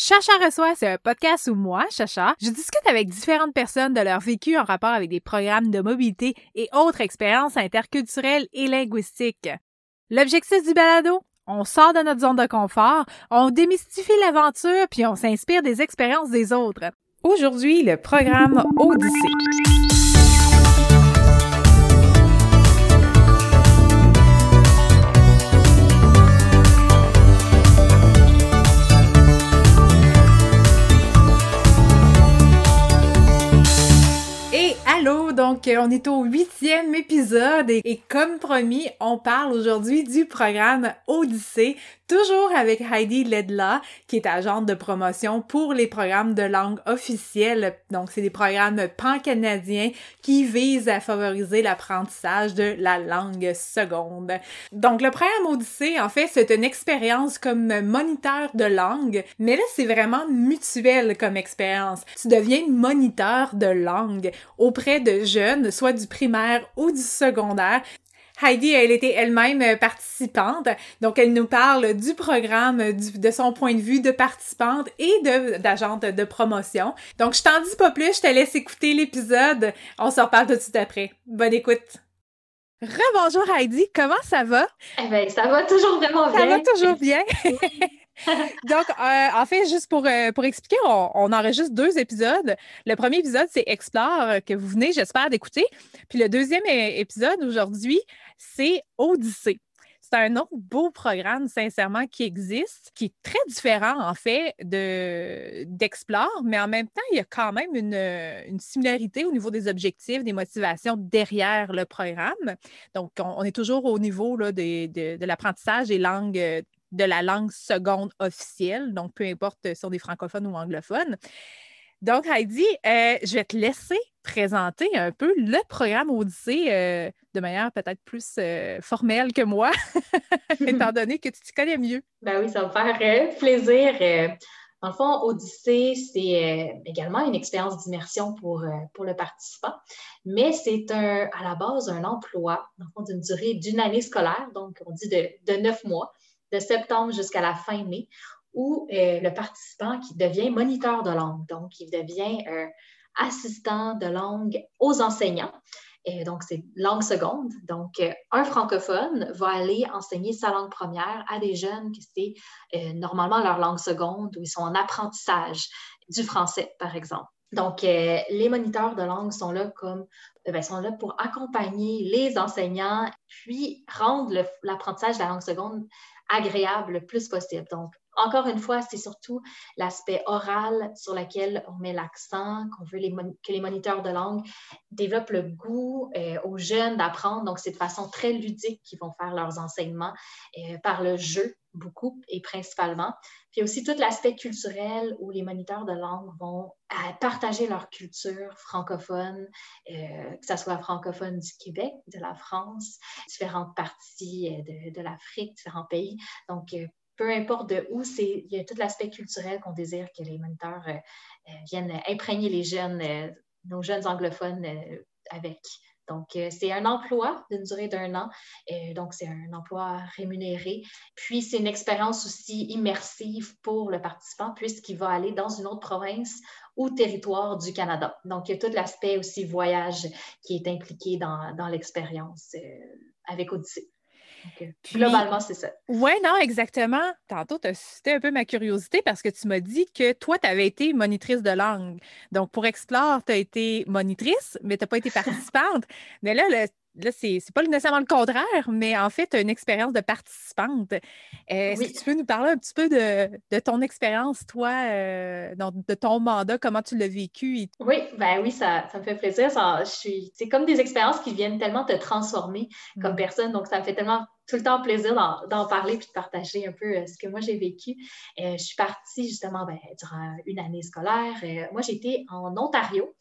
Chacha reçoit, c'est un podcast où moi, Chacha, je discute avec différentes personnes de leur vécu en rapport avec des programmes de mobilité et autres expériences interculturelles et linguistiques. L'objectif du balado? On sort de notre zone de confort, on démystifie l'aventure puis on s'inspire des expériences des autres. Aujourd'hui, le programme Odyssée. Donc euh, on est au huitième épisode et, comme promis, on parle aujourd'hui du programme Odyssée, toujours avec Heidi Ledla, qui est agente de promotion pour les programmes de langue officielle. Donc c'est des programmes pan-canadiens qui visent à favoriser l'apprentissage de la langue seconde. Donc le programme Odyssée, en fait, c'est une expérience comme moniteur de langue, mais là c'est vraiment mutuel comme expérience. Tu deviens moniteur de langue auprès de jeunes, soit du primaire ou du secondaire. Heidi, elle était elle-même euh, participante, donc elle nous parle du programme, de son point de vue de participante et d'agente de, promotion. Donc je t'en dis pas plus, je te laisse écouter l'épisode. On se reparle tout de suite après. Bonne écoute. Rebonjour Heidi, comment ça va? Eh bien, ça va toujours vraiment bien. Ça va toujours bien. Donc, euh, en fait, juste pour, euh, pour expliquer, on, on, enregistre deux épisodes. Le premier épisode, c'est Explore, euh, que vous venez, j'espère, d'écouter. Puis le deuxième épisode aujourd'hui, c'est Odyssée. C'est un autre beau programme, sincèrement, qui existe, qui est très différent, en fait, de, d'Explore, mais en même temps, il y a quand même une, une, similarité au niveau des objectifs, des motivations derrière le programme. Donc, on, est toujours au niveau là, de, de l'apprentissage des langues de la langue seconde officielle, donc peu importe si on est francophone ou anglophone. Donc, Heidi, euh, je vais te laisser présenter un peu le programme Odyssée euh, de manière peut-être plus euh, formelle que moi, étant donné que tu t'y connais mieux. Ben oui, ça va me faire plaisir. Dans le fond, Odyssée, c'est également une expérience d'immersion pour, pour le participant, mais c'est à la base un emploi, dans le fond, d'une durée d'une année scolaire, donc on dit de, de neuf mois de septembre jusqu'à la fin mai, où euh, le participant qui devient moniteur de langue, donc il devient euh, assistant de langue aux enseignants. Et donc, c'est langue seconde. Donc, euh, un francophone va aller enseigner sa langue première à des jeunes qui c'est normalement leur langue seconde ou ils sont en apprentissage du français, par exemple. Donc, les moniteurs de langue sont là comme ben, sont là pour accompagner les enseignants, puis rendre l'apprentissage de la langue seconde agréable le plus possible. Donc, encore une fois, c'est surtout l'aspect oral sur lequel on met l'accent, qu'on veut que les moniteurs de langue développent le goût euh, aux jeunes d'apprendre. Donc, c'est de façon très ludique qu'ils vont faire leurs enseignements euh, par le jeu beaucoup et principalement. Puis aussi tout l'aspect culturel où les moniteurs de langue vont euh, partager leur culture francophone, que ce soit francophone du Québec, de la France, différentes parties de l'Afrique, différents pays. Donc, peu importe de où, c'est, il y a tout l'aspect culturel qu'on désire que les moniteurs viennent imprégner les jeunes, nos jeunes anglophones avec. Donc, euh, c'est un emploi d'une durée d'un an. Euh, donc, c'est un emploi rémunéré. Puis, c'est une expérience aussi immersive pour le participant puisqu'il va aller dans une autre province ou territoire du Canada. Donc, il y a tout l'aspect aussi voyage qui est impliqué dans, l'expérience euh, avec Odyssée globalement, c'est ça. Oui, non, exactement. Tantôt, tu as suscité un peu ma curiosité parce que tu m'as dit que toi, tu avais été monitrice de langue. Donc, pour Explore, tu as été monitrice, mais tu n'as pas été participante. mais là, le, là, c'est pas nécessairement le contraire, mais en fait, tu as une expérience de participante. Euh, est-ce que tu peux nous parler un petit peu de, ton expérience, toi, euh, de ton mandat, comment tu l'as vécu? Oui, ben oui, ça, me fait plaisir. c'est comme des expériences qui viennent tellement te transformer comme mmh. personne, donc ça me fait tellement tout le temps plaisir d'en parler puis de partager un peu euh, ce que moi j'ai vécu. je suis partie justement ben, durant une année scolaire. moi, j'étais en Ontario,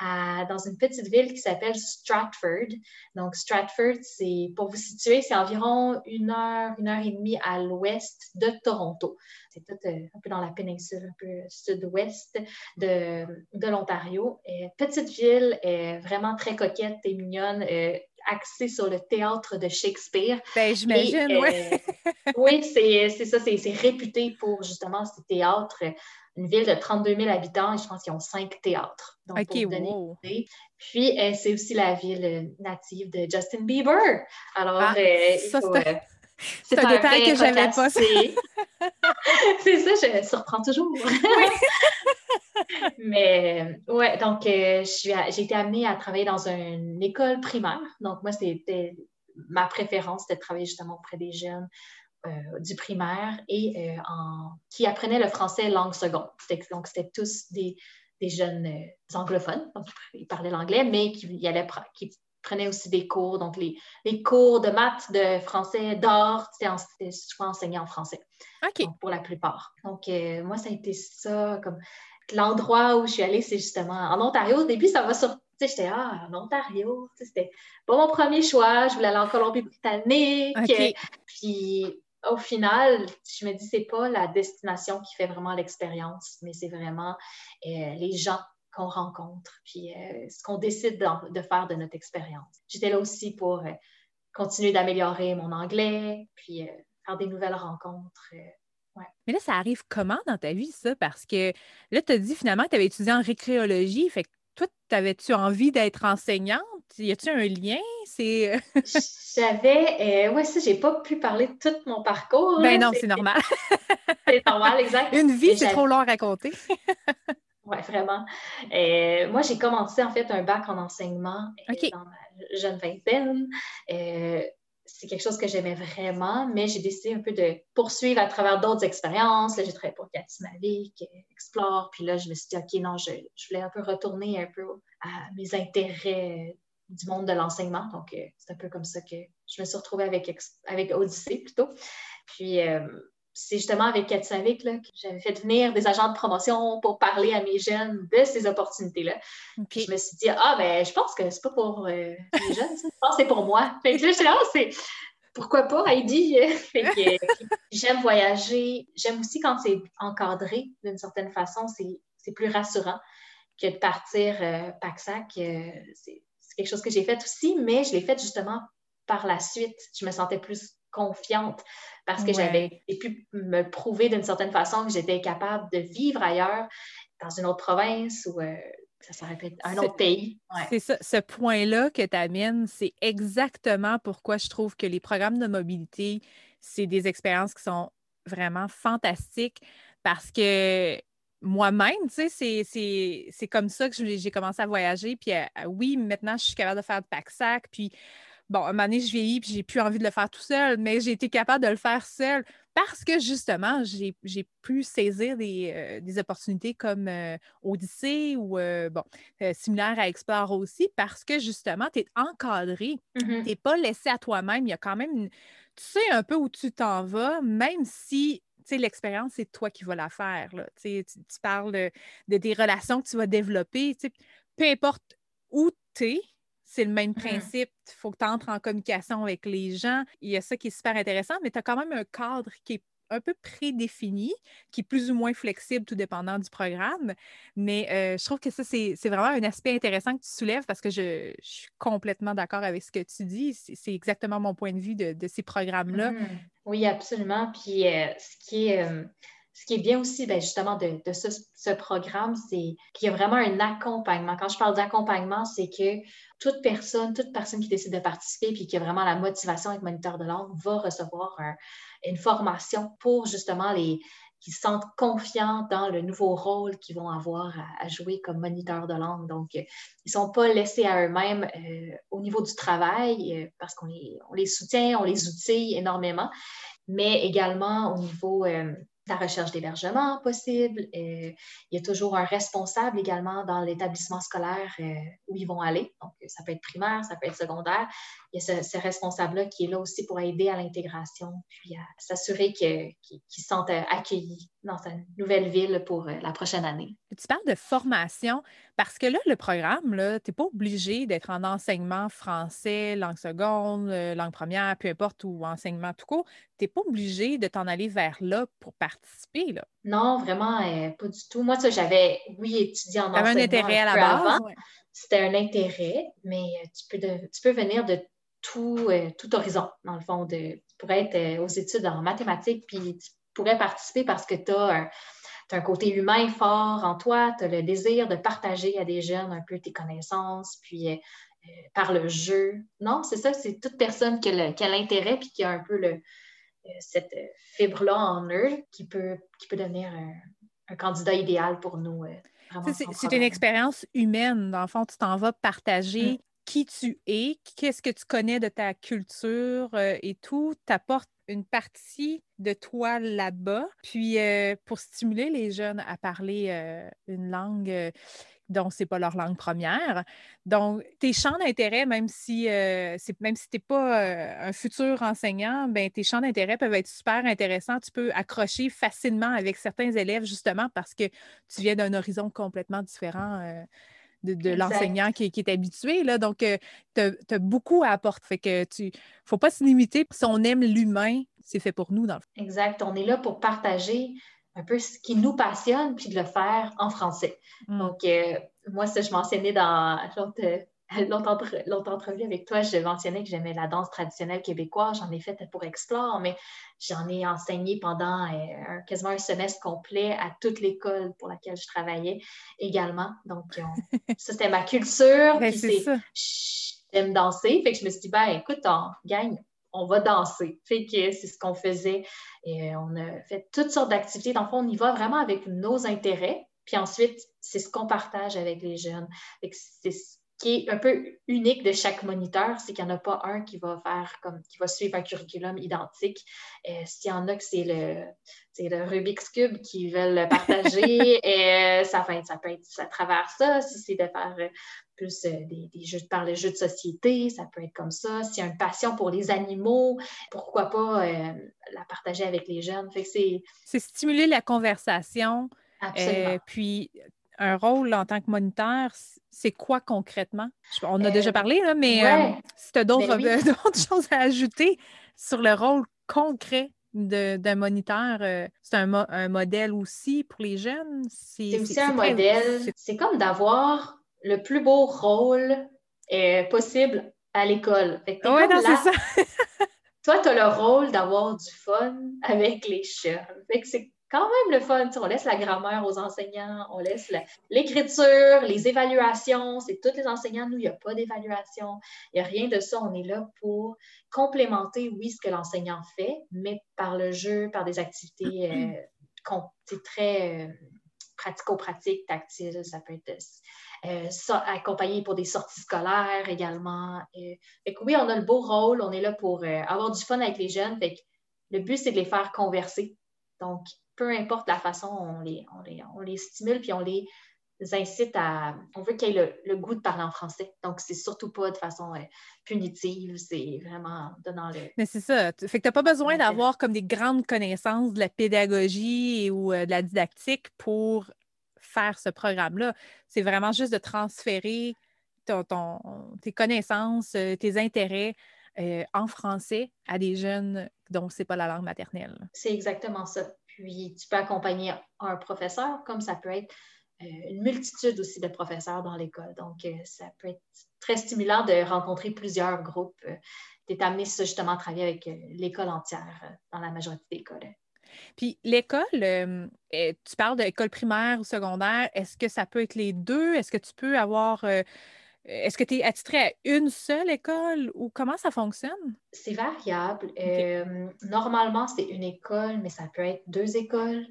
dans une petite ville qui s'appelle Stratford. Donc, Stratford, c'est, pour vous situer, c'est environ une heure, une heure et demie à l'ouest de Toronto. C'est tout euh, un peu dans la péninsule, un peu sud-ouest de, de l'Ontario. petite ville, vraiment très coquette et mignonne. Euh, axé sur le théâtre de Shakespeare. Ben, j'imagine, oui. oui, c'est ça, c'est réputé pour justement ce théâtre une ville de 32 000 habitants et je pense qu'ils ont cinq théâtres. Donc, OK, wow. Puis, euh, c'est aussi la ville native de Justin Bieber. Alors, ah, euh, ça, euh, c'est un, détail que j'avais pas. c'est ça, je surprends toujours. Mais ouais, donc j'ai été amenée à travailler dans une école primaire. Donc moi, c'était ma préférence, c'était de travailler justement auprès des jeunes euh, du primaire et euh, qui apprenaient le français langue seconde. Donc, c'était tous des, jeunes euh, anglophones, donc ils parlaient l'anglais, mais qui, qui prenaient aussi des cours, donc les, cours de maths, de français, d'art, c'était souvent enseigné en français. OK. pour la plupart. Donc, moi, ça a été ça, comme l'endroit où je suis allée, c'est justement en Ontario. Au début, ça va sur sais, j'étais, ah, en Ontario, c'était pas mon premier choix. Je voulais aller en Colombie-Britannique. Puis au final, je me dis, c'est pas la destination qui fait vraiment l'expérience, mais c'est vraiment euh, les gens qu'on rencontre, puis euh, ce qu'on décide de, faire de notre expérience. J'étais là aussi pour euh, continuer d'améliorer mon anglais, puis faire des nouvelles rencontres. Mais là, ça arrive comment dans ta vie, ça? Parce que là, tu as dit finalement que tu avais étudié en récréologie. Fait que toi, avais-tu envie d'être enseignante? Y a-tu un lien? C'est. J'avais. Euh, oui, ça, j'ai pas pu parler de tout mon parcours. Ben non, c'est normal. c'est normal, exact. Une vie, c'est trop long à raconter. oui, vraiment. Euh, moi, j'ai commencé en fait un bac en enseignement euh, dans ma jeune vingtaine c'est quelque chose que j'aimais vraiment, mais j'ai décidé un peu de poursuivre à travers d'autres expériences. Là, j'ai travaillé pour Katimavik, Explore, puis là, je me suis dit, OK, non, je, voulais un peu retourner un peu à mes intérêts du monde de l'enseignement. Donc, euh, c'est un peu comme ça que je me suis retrouvée avec, avec Odyssée plutôt. Puis, euh, c'est justement avec Katsavik que j'avais fait venir des agents de promotion pour parler à mes jeunes de ces opportunités-là. Je me suis dit, ah, ben, je pense que c'est pas pour euh, les jeunes, je pense que c'est pour moi. Fait que là, là, ah, c'est pourquoi pas, Heidi? j'aime voyager. J'aime aussi quand c'est encadré d'une certaine façon, c'est plus rassurant que de partir euh, pack-sac. Euh, c'est quelque chose que j'ai fait aussi, mais je l'ai fait justement par la suite. Je me sentais plus confiante parce que j'avais pu me prouver d'une certaine façon que j'étais capable de vivre ailleurs, dans une autre province ou euh, ça serait un autre pays. C'est ça, ce point-là que tu amènes, c'est exactement pourquoi je trouve que les programmes de mobilité, c'est des expériences qui sont vraiment fantastiques parce que moi-même, tu sais, c'est comme ça que j'ai commencé à voyager. Puis euh, oui, maintenant, je suis capable de faire de pack-sac. Puis bon, un moment donné, je vieillis puis j'ai plus envie de le faire tout seul, mais j'ai été capable de le faire seul parce que justement, j'ai pu saisir des, euh, opportunités comme euh, Odyssée ou euh, bon, similaire à Explore aussi, parce que justement, tu es encadré, mm-hmm. tu n'es pas laissé à toi-même. Il y a quand même, tu sais un peu où tu t'en vas, même si l'expérience, c'est toi qui vas la faire. Là. Tu, tu, parles de, de, des relations que tu vas développer. Peu importe où tu es, c'est le même mmh. principe. Il faut que tu entres en communication avec les gens. Il y a ça qui est super intéressant, mais tu as quand même un cadre qui est un peu prédéfini, qui est plus ou moins flexible, tout dépendant du programme. Mais euh, je trouve que ça, c'est vraiment un aspect intéressant que tu soulèves parce que je, suis complètement d'accord avec ce que tu dis. C'est exactement mon point de vue de, ces programmes-là. Mmh. Oui, absolument. Puis euh, ce qui est. Euh, ce qui est bien aussi, ben, justement, de, ce, programme, c'est qu'il y a vraiment un accompagnement. Quand je parle d'accompagnement, c'est que toute personne, toute personne qui décide de participer puis qui a vraiment la motivation avec moniteur de langue va recevoir une formation pour justement les qui se sentent confiants dans le nouveau rôle qu'ils vont avoir à, jouer comme moniteur de langue. Donc, ils ne sont pas laissés à eux-mêmes euh, au niveau du travail euh, parce qu'on les, soutient, on les outille énormément, mais également au niveau euh, la recherche d'hébergement possible. Euh, il y a toujours un responsable également dans l'établissement scolaire euh, où ils vont aller. Donc, ça peut être primaire, ça peut être secondaire. Il y a ce, responsable-là qui est là aussi pour aider à l'intégration, puis à s'assurer qu'ils se sentent euh, accueillis dans sa nouvelle ville pour la prochaine année. Tu parles de formation parce que là, le programme, tu n'es pas obligé d'être en enseignement français, langue seconde, langue première, peu importe, ou enseignement tout court. Tu n'es pas obligé de t'en aller vers là pour participer. Là. Non, vraiment, euh, pas du tout. Moi, j'avais, oui, étudié en enseignement. un intérêt à la base. C'était un intérêt, mais euh, tu peux, tu peux venir de tout, tout horizon, dans le fond, de, pour être aux études en mathématiques, puis tu pourrais participer parce que tu as un côté humain fort en toi, tu as le désir de partager à des jeunes un peu tes connaissances, puis par le jeu. Non, c'est ça, c'est toute personne qui a l'intérêt puis qui a un peu le, cette fibre-là en eux qui peut, qui peut devenir un, candidat idéal pour nous. C'est une expérience humaine. Dans le fond, tu t'en vas partager mm. Qui tu es, qu'est-ce que tu connais de ta culture euh, et tout. Tu apportes une partie de toi là-bas. Puis euh, pour stimuler les jeunes à parler euh, une langue dont c'est pas leur langue première. Donc, tes champs d'intérêt, même si euh, même si tu n'es pas un futur enseignant, ben, tes champs d'intérêt peuvent être super intéressants. Tu peux accrocher facilement avec certains élèves, justement, parce que tu viens d'un horizon complètement différent. Euh, de, l'enseignant qui, est habitué. Là. Donc, tu as, beaucoup à apporter. Fait que tu faut pas se limiter. Si on aime l'humain, c'est fait pour nous, dans le fond. Exact. On est là pour partager un peu ce qui nous passionne, puis de le faire en français. Mm. Donc, euh, moi, ça, je mentionnais dans l'autre entrevue avec toi, je mentionnais que j'aimais la danse traditionnelle québécoise. J'en ai fait pour Explore, mais j'en ai enseigné pendant euh, quasiment un semestre complet à toute l'école pour laquelle je travaillais également. Donc, ça, c'était ma culture. Ben, j'aime danser. Fait que je me suis dit, ben écoute, on gagne on va danser. Fait que c'est ce qu'on faisait. Et on a fait toutes sortes d'activités. Dans le fond, on y va vraiment avec nos intérêts. Puis ensuite, c'est ce qu'on partage avec les jeunes. C'est ce qui est un peu unique de chaque moniteur, c'est qu'il n'y en a pas un qui va faire comme qui va suivre un curriculum identique. Euh, s'il y en a que c'est le, le Rubik's Cube qui veulent partager, et, euh, ça, ça peut être à travers ça. Si c'est de faire plus euh, des, jeux par les jeux de société, ça peut être comme ça. S'il y a une passion pour les animaux, pourquoi pas euh, la partager avec les jeunes. c'est... stimuler la conversation. Absolument. Euh, puis un rôle en tant que moniteur, c'est quoi concrètement? On a déjà parlé, là, mais si tu as d'autres, ben choses à ajouter sur le rôle concret d'un moniteur, c'est un, modèle aussi pour les jeunes? C'est aussi un modèle. C'est comme d'avoir le plus beau rôle euh, possible à l'école. Oui, c'est ça. toi, tu as le rôle d'avoir du fun avec les jeunes. c'est quand même le fun. on laisse la grammaire aux enseignants, on laisse l'écriture, les évaluations. C'est tous les enseignants. Nous, il n'y a pas d'évaluation. Il n'y a rien de ça. On est là pour complémenter, oui, ce que l'enseignant fait, mais par le jeu, par des activités euh, très euh, pratico-pratiques, tactiles. Ça peut être euh, accompagner pour des sorties scolaires également. Fait oui, on a le beau rôle, on est là pour avoir du fun avec les jeunes. Fait le but, c'est de les faire converser. Donc, peu importe la façon, on les, on les, stimule puis on les incite à. On veut qu'ils aient le, goût de parler en français. Donc, c'est surtout pas de façon punitive, c'est vraiment donnant le. Mais c'est ça. Fait que tu n'as pas besoin d'avoir comme des grandes connaissances de la pédagogie ou de la didactique pour faire ce programme-là. C'est vraiment juste de transférer ton, tes connaissances, euh, tes intérêts euh, en français à des jeunes dont ce n'est pas la langue maternelle. C'est exactement ça. Puis tu peux accompagner un professeur, comme ça peut être euh, une multitude aussi de professeurs dans l'école. Donc, ça peut être très stimulant de rencontrer plusieurs groupes. tu es amené justement à travailler avec l'école entière dans la majorité des cas. Puis l'école, euh, tu parles d'école primaire ou secondaire, est-ce que ça peut être les deux? Est-ce que tu peux avoir... Euh, est-ce que tu es attitré à une seule école ou comment ça fonctionne? C'est variable. Euh, normalement, c'est une école, mais ça peut être deux écoles.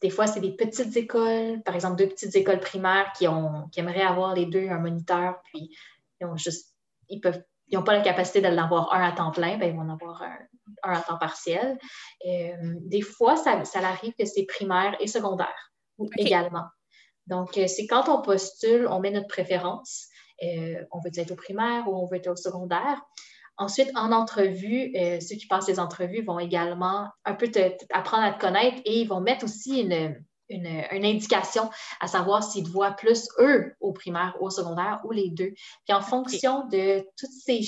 Des fois, c'est des petites écoles, par exemple, deux petites écoles primaires qui, ont, qui aimeraient avoir les deux, un moniteur, puis ils ont juste, ils peuvent ils n'ont pas la capacité d'en avoir un à temps plein, ben, ils vont en avoir un, à temps partiel. Euh, des fois, ça, ça, arrive que c'est primaire et secondaire également. Donc, euh, c'est quand on postule, on met notre préférence. Euh, on veut être au primaire ou on veut être au secondaire. Ensuite, en entrevue, ceux qui passent les entrevues vont également un peu apprendre à te connaître et ils vont mettre aussi une, une, indication à savoir s'ils te voient plus eux au primaire ou au secondaire ou les deux. Puis en fonction de toutes ces,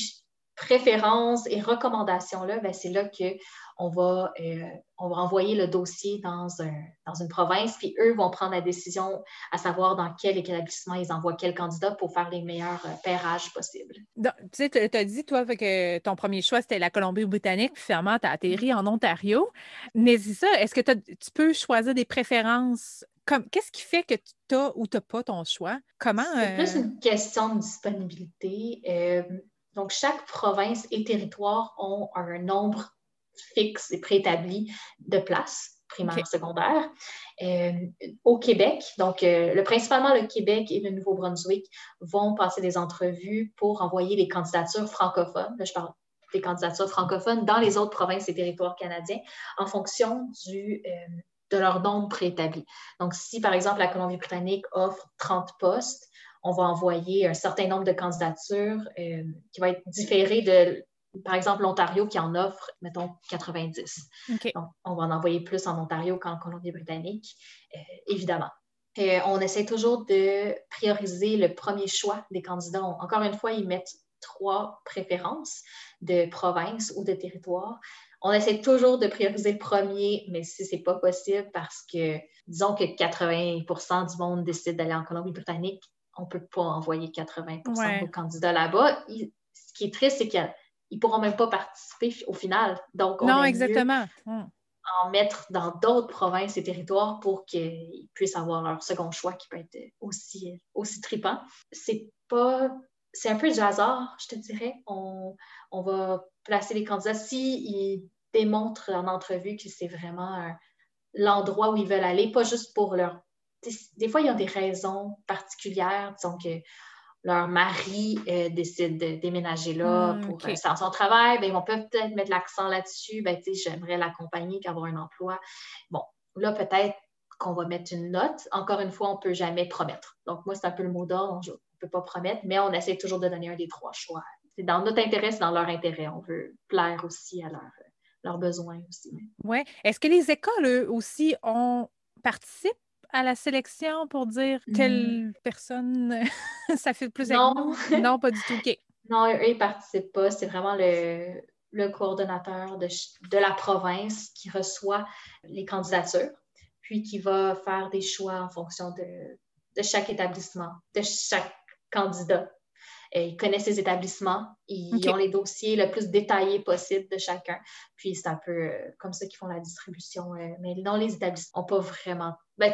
préférences et recommandations-là, ben, c'est là que on va, euh, on va envoyer le dossier dans, un, dans une province, puis eux vont prendre la décision à savoir dans quel établissement ils envoient quel candidat pour faire les meilleurs euh, pairages possibles. tu sais, tu as dit, toi, que ton premier choix, c'était la Colombie-Britannique, puis finalement, tu as atterri en Ontario. Mais ça, est-ce que tu peux choisir des préférences? Qu'est-ce qui fait que tu as ou tu n'as pas ton choix? Comment. C'est plus euh, une question de disponibilité. Donc, chaque province et territoire ont un nombre fixe et préétabli de places primaires, secondaires. Euh, au Québec, donc euh, le, principalement le Québec et le Nouveau-Brunswick vont passer des entrevues pour envoyer les candidatures francophones. Là, je parle des candidatures francophones dans les autres provinces et territoires canadiens en fonction du, euh, de leur nombre préétabli. Donc, si par exemple la Colombie-Britannique offre 30 postes, on va envoyer un certain nombre de candidatures qui va être différé de par exemple, l'Ontario qui en offre, mettons, 90. Donc, on va en envoyer plus en Ontario qu'en Colombie-Britannique, euh, évidemment. Euh, on essaie toujours de prioriser le premier choix des candidats. Encore une fois, ils mettent trois préférences de province ou de territoire. On essaie toujours de prioriser le premier, mais si ce n'est pas possible parce que, disons que 80% du monde décide d'aller en Colombie-Britannique, on ne peut pas envoyer 80% de candidats là-bas. Ce qui est triste, c'est qu'il y a ils ne pourront même pas participer au final. Donc, on non, exactement. Hmm. En mettre dans d'autres provinces et territoires pour qu'ils puissent avoir leur second choix qui peut être aussi, aussi tripant. C'est pas. C'est un peu du hasard, je te dirais. On, va placer les candidats s'ils démontrent en entrevue que c'est vraiment l'endroit où ils veulent aller, pas juste pour leur. Des, fois, il y a des raisons particulières, disons que leur mari euh, décide de déménager là hmm, pour euh, son travail, ben, ils vont peut-être mettre l'accent là-dessus. Ben, j'aimerais l'accompagner, qu'avoir un emploi. Bon, là, peut-être qu'on va mettre une note. Encore une fois, on ne peut jamais promettre. Donc, moi, c'est un peu le mot d'ordre. On ne peut pas promettre, mais on essaie toujours de donner un des trois choix. C'est dans notre intérêt, c'est dans leur intérêt. On veut plaire aussi à leurs besoins aussi. Oui. Est-ce que les écoles, eux aussi, ont participé à la sélection pour dire quelle mmh. personne ça fait le plus non. Non, pas du tout. Non, eux, ils ne participent pas. C'est vraiment le, le coordonnateur de, de, la province qui reçoit les candidatures, puis qui va faire des choix en fonction de, de chaque établissement, de chaque candidat. Et ils connaissent les établissements, ils ont les dossiers le plus détaillés possible de chacun. Puis c'est un peu euh, comme ça qu'ils font la distribution. Euh, mais non, les établissements n'ont pas vraiment ben,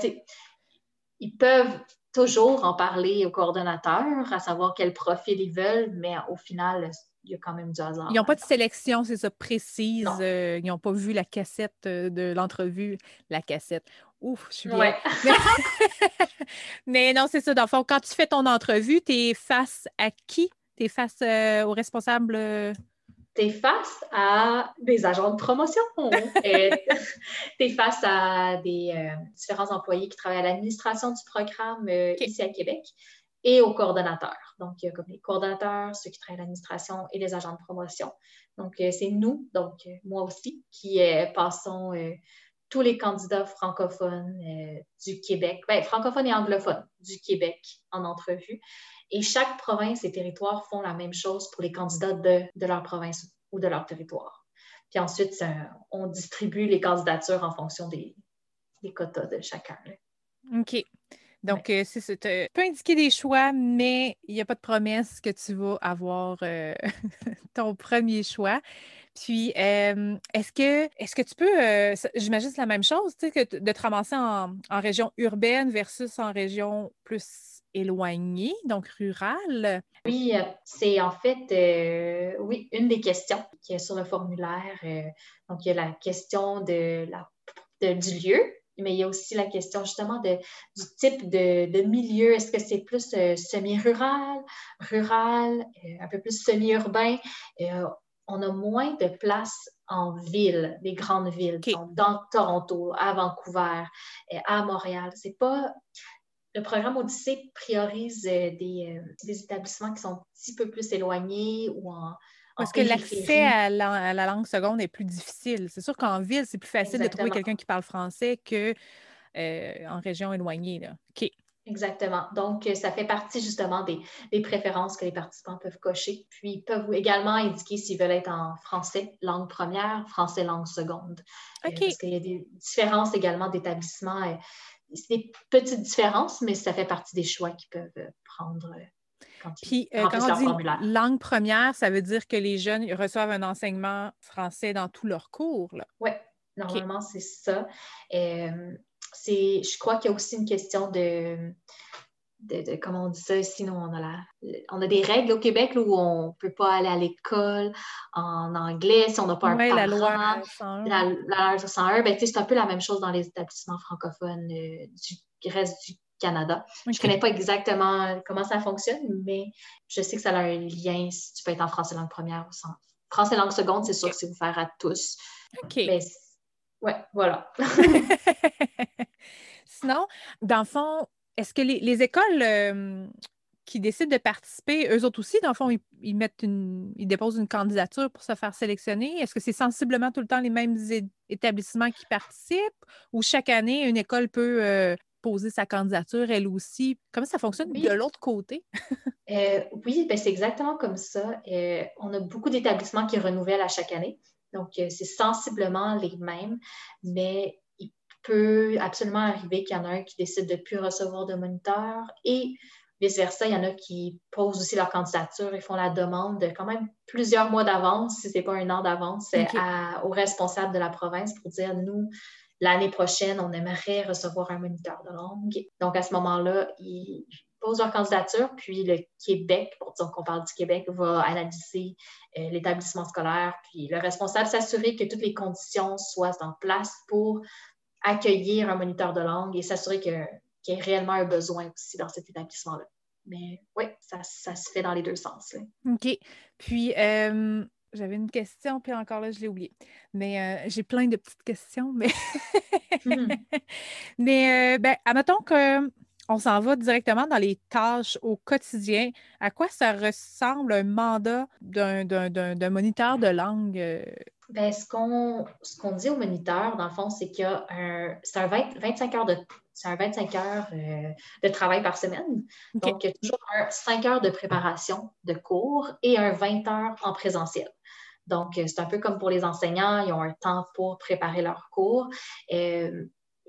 ils peuvent toujours en parler au coordonnateur, à savoir quel profil ils veulent, mais au final, il y a quand même du hasard. Ils n'ont pas de sélection, c'est ça, précise. Euh, ils n'ont pas vu la cassette euh, de l'entrevue. La cassette. Ouf, je suis bien. mais non, c'est ça. Dans le fond, quand tu fais ton entrevue, tu es face à qui? Tu es face euh, au responsable tu es face à des agents de promotion, tu es face à des euh, différents employés qui travaillent à l'administration du programme euh, ici à Québec et aux coordonnateurs. Donc, il y a comme les coordonnateurs, ceux qui travaillent à l'administration et les agents de promotion. Donc, euh, c'est nous, donc moi aussi, qui passons tous les candidats francophones du Québec, ben, francophones et anglophones du Québec en entrevue. Et chaque province et territoire font la même chose pour les candidats de, leur province ou de leur territoire. Puis ensuite, on distribue les candidatures en fonction des, quotas de chacun. OK. Donc, euh, c'est ça. Tu peux indiquer des choix, mais il n'y a pas de promesse que tu vas avoir euh, ton premier choix. Puis, euh, est-ce que, est que tu peux, j'imagine c'est la même chose, tu sais, que de te ramasser en, région urbaine versus en région plus éloigné, donc rural? Oui, euh, c'est en fait, euh, oui, une des questions qui est sur le formulaire. Euh, donc, il y a la question de la, du lieu, mais il y a aussi la question justement de, du type de, milieu. Est-ce que c'est plus semi-rural, rural, un peu plus semi-urbain? On a moins de places en ville, des grandes villes, donc dans Toronto, à Vancouver, à Montréal. C'est pas le programme Odyssée priorise euh, des, euh, des, établissements qui sont un petit peu plus éloignés ou en. Parce que l'accès à, la langue seconde est plus difficile. C'est sûr qu'en ville, c'est plus facile de trouver quelqu'un qui parle français qu'en euh, région éloignée. Là. OK. Exactement. Donc, euh, ça fait partie justement des, préférences que les participants peuvent cocher. Puis, ils peuvent également indiquer s'ils veulent être en français, langue première, français, langue seconde. Euh, parce qu'il y a des différences également d'établissement. Euh, c'est des petites différences, mais ça fait partie des choix qu'ils peuvent prendre. Quand Puis, quand on dit langue première, ça veut dire que les jeunes reçoivent un enseignement français dans tous leurs cours. Oui, normalement, c'est ça c'est, je crois qu'il y a aussi une question de, de, comment on dit ça, sinon on a, la, on a des règles au Québec où on ne peut pas aller à l'école en anglais si on n'a pas un parent. La loi 101. La, loi 101, ben, c'est un peu la même chose dans les établissements francophones euh, du reste du Canada. Je ne connais pas exactement comment ça fonctionne, mais je sais que ça a un lien si tu peux être en français langue première ou sans. Français langue seconde, c'est sûr que c'est ouvert à tous. OK. Ouais, voilà. Sinon, dans le fond, est-ce que les, écoles euh, qui décident de participer, eux autres aussi, dans le fond, ils, mettent une, ils déposent une candidature pour se faire sélectionner? Est-ce que c'est sensiblement tout le temps les mêmes établissements qui participent ou chaque année, une école peut euh, poser sa candidature elle aussi? Comment ça fonctionne de l'autre côté? Euh, oui, ben c'est exactement comme ça. on a beaucoup d'établissements qui renouvellent à chaque année. Donc, euh, c'est sensiblement les mêmes, mais il peut absolument arriver qu'il y en a un qui décide de ne plus recevoir de moniteur et vice-versa, il y en a qui posent aussi leur candidature et font la demande de quand même plusieurs mois d'avance, si ce n'est pas un an d'avance, aux responsables de la province pour dire, nous, l'année prochaine, on aimerait recevoir un moniteur de langue. Donc, à ce moment-là, ils posent leur candidature, puis le Québec, pour dire qu'on parle du Québec, va analyser euh, l'établissement scolaire, puis le responsable s'assurer que toutes les conditions soient en place pour accueillir un moniteur de langue et s'assurer qu'il y ait réellement un besoin aussi dans cet établissement-là. Mais oui, ça, se fait dans les deux sens. OK. Puis, euh, j'avais une question, puis encore là, je l'ai oubliée. Mais euh, j'ai plein de petites questions, mais. Mm-hmm. mais, ben, admettons que on s'en va directement dans les tâches au quotidien. À quoi ça ressemble un mandat d'un moniteur de langue? Euh? Bien, ce qu'on dit au moniteur, dans le fond, c'est qu'il y a un, c'est un 25 heures de un 25 heures euh, de travail par semaine. Donc, il y a toujours un 5 heures de préparation de cours et un 20 heures en présentiel. Donc, euh, c'est un peu comme pour les enseignants, ils ont un temps pour préparer leurs cours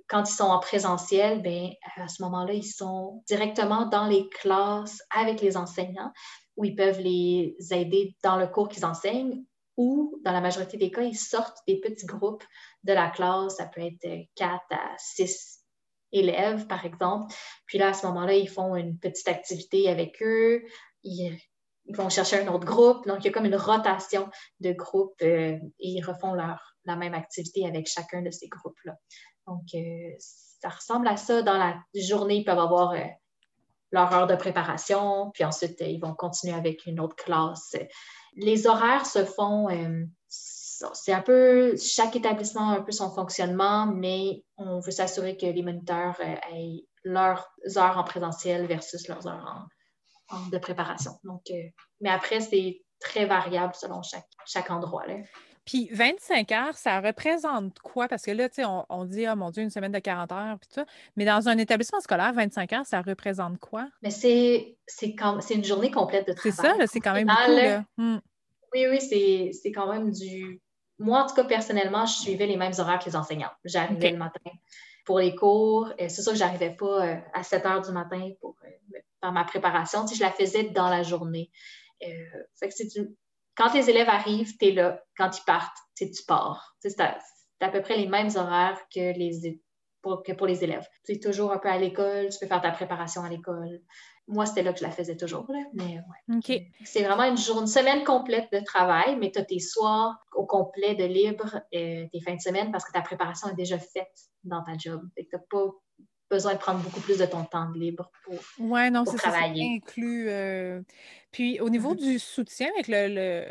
quand ils sont en présentiel, ben, à ce moment-là, ils sont directement dans les classes avec les enseignants où ils peuvent les aider dans le cours qu'ils enseignent ou, dans la majorité des cas, ils sortent des petits groupes de la classe. Ça peut être 4 à 6 élèves, par exemple. Puis là, à ce moment-là, ils font une petite activité avec eux. Ils, vont chercher un autre groupe. Donc, il y a comme une rotation de groupes euh, et ils refont leur, la même activité avec chacun de ces groupes-là. Donc, euh, ça ressemble à ça. Dans la journée, ils peuvent avoir euh, leur heure de préparation, puis ensuite, euh, ils vont continuer avec une autre classe. Les horaires se font, c'est un peu, chaque établissement a un peu son fonctionnement, mais on veut s'assurer que les moniteurs aient leurs heures en présentiel versus leurs heures de préparation. Donc, mais après, c'est très variable selon chaque, chaque endroit. Là. Puis 25 heures, ça représente quoi? Parce que là, tu sais, on, dit, oh mon Dieu, une semaine de 40 heures, puis tout ça. Mais dans un établissement scolaire, 25 heures, ça représente quoi? Mais c'est, une journée complète de travail. C'est ça, c'est quand même beaucoup. Là. Hmm. Oui, oui, c'est, quand même du. Moi, en tout cas, personnellement, je suivais les mêmes horaires que les enseignants. J'arrivais le matin pour les cours. C'est sûr que je n'arrivais pas euh, à 7 heures du matin pour euh, faire ma préparation. Tu je la faisais dans la journée. Euh, que c'est une quand les élèves arrivent, tu es là. Quand ils partent, tu pars. C'est à, peu près les mêmes horaires que, les, pour, que pour les élèves. Tu es toujours un peu à l'école, tu peux faire ta préparation à l'école. Moi, c'était là que je la faisais toujours. Mais ouais. C'est vraiment une, journée, semaine complète de travail, mais tu as tes soirs au complet de libre, euh, tes fins de semaine, parce que ta préparation est déjà faite dans ta job. Tu n'as pas besoin de prendre beaucoup plus de ton temps libre pour, ouais, non, travailler. Ça, inclus. Euh, puis au niveau mm-hmm. du soutien avec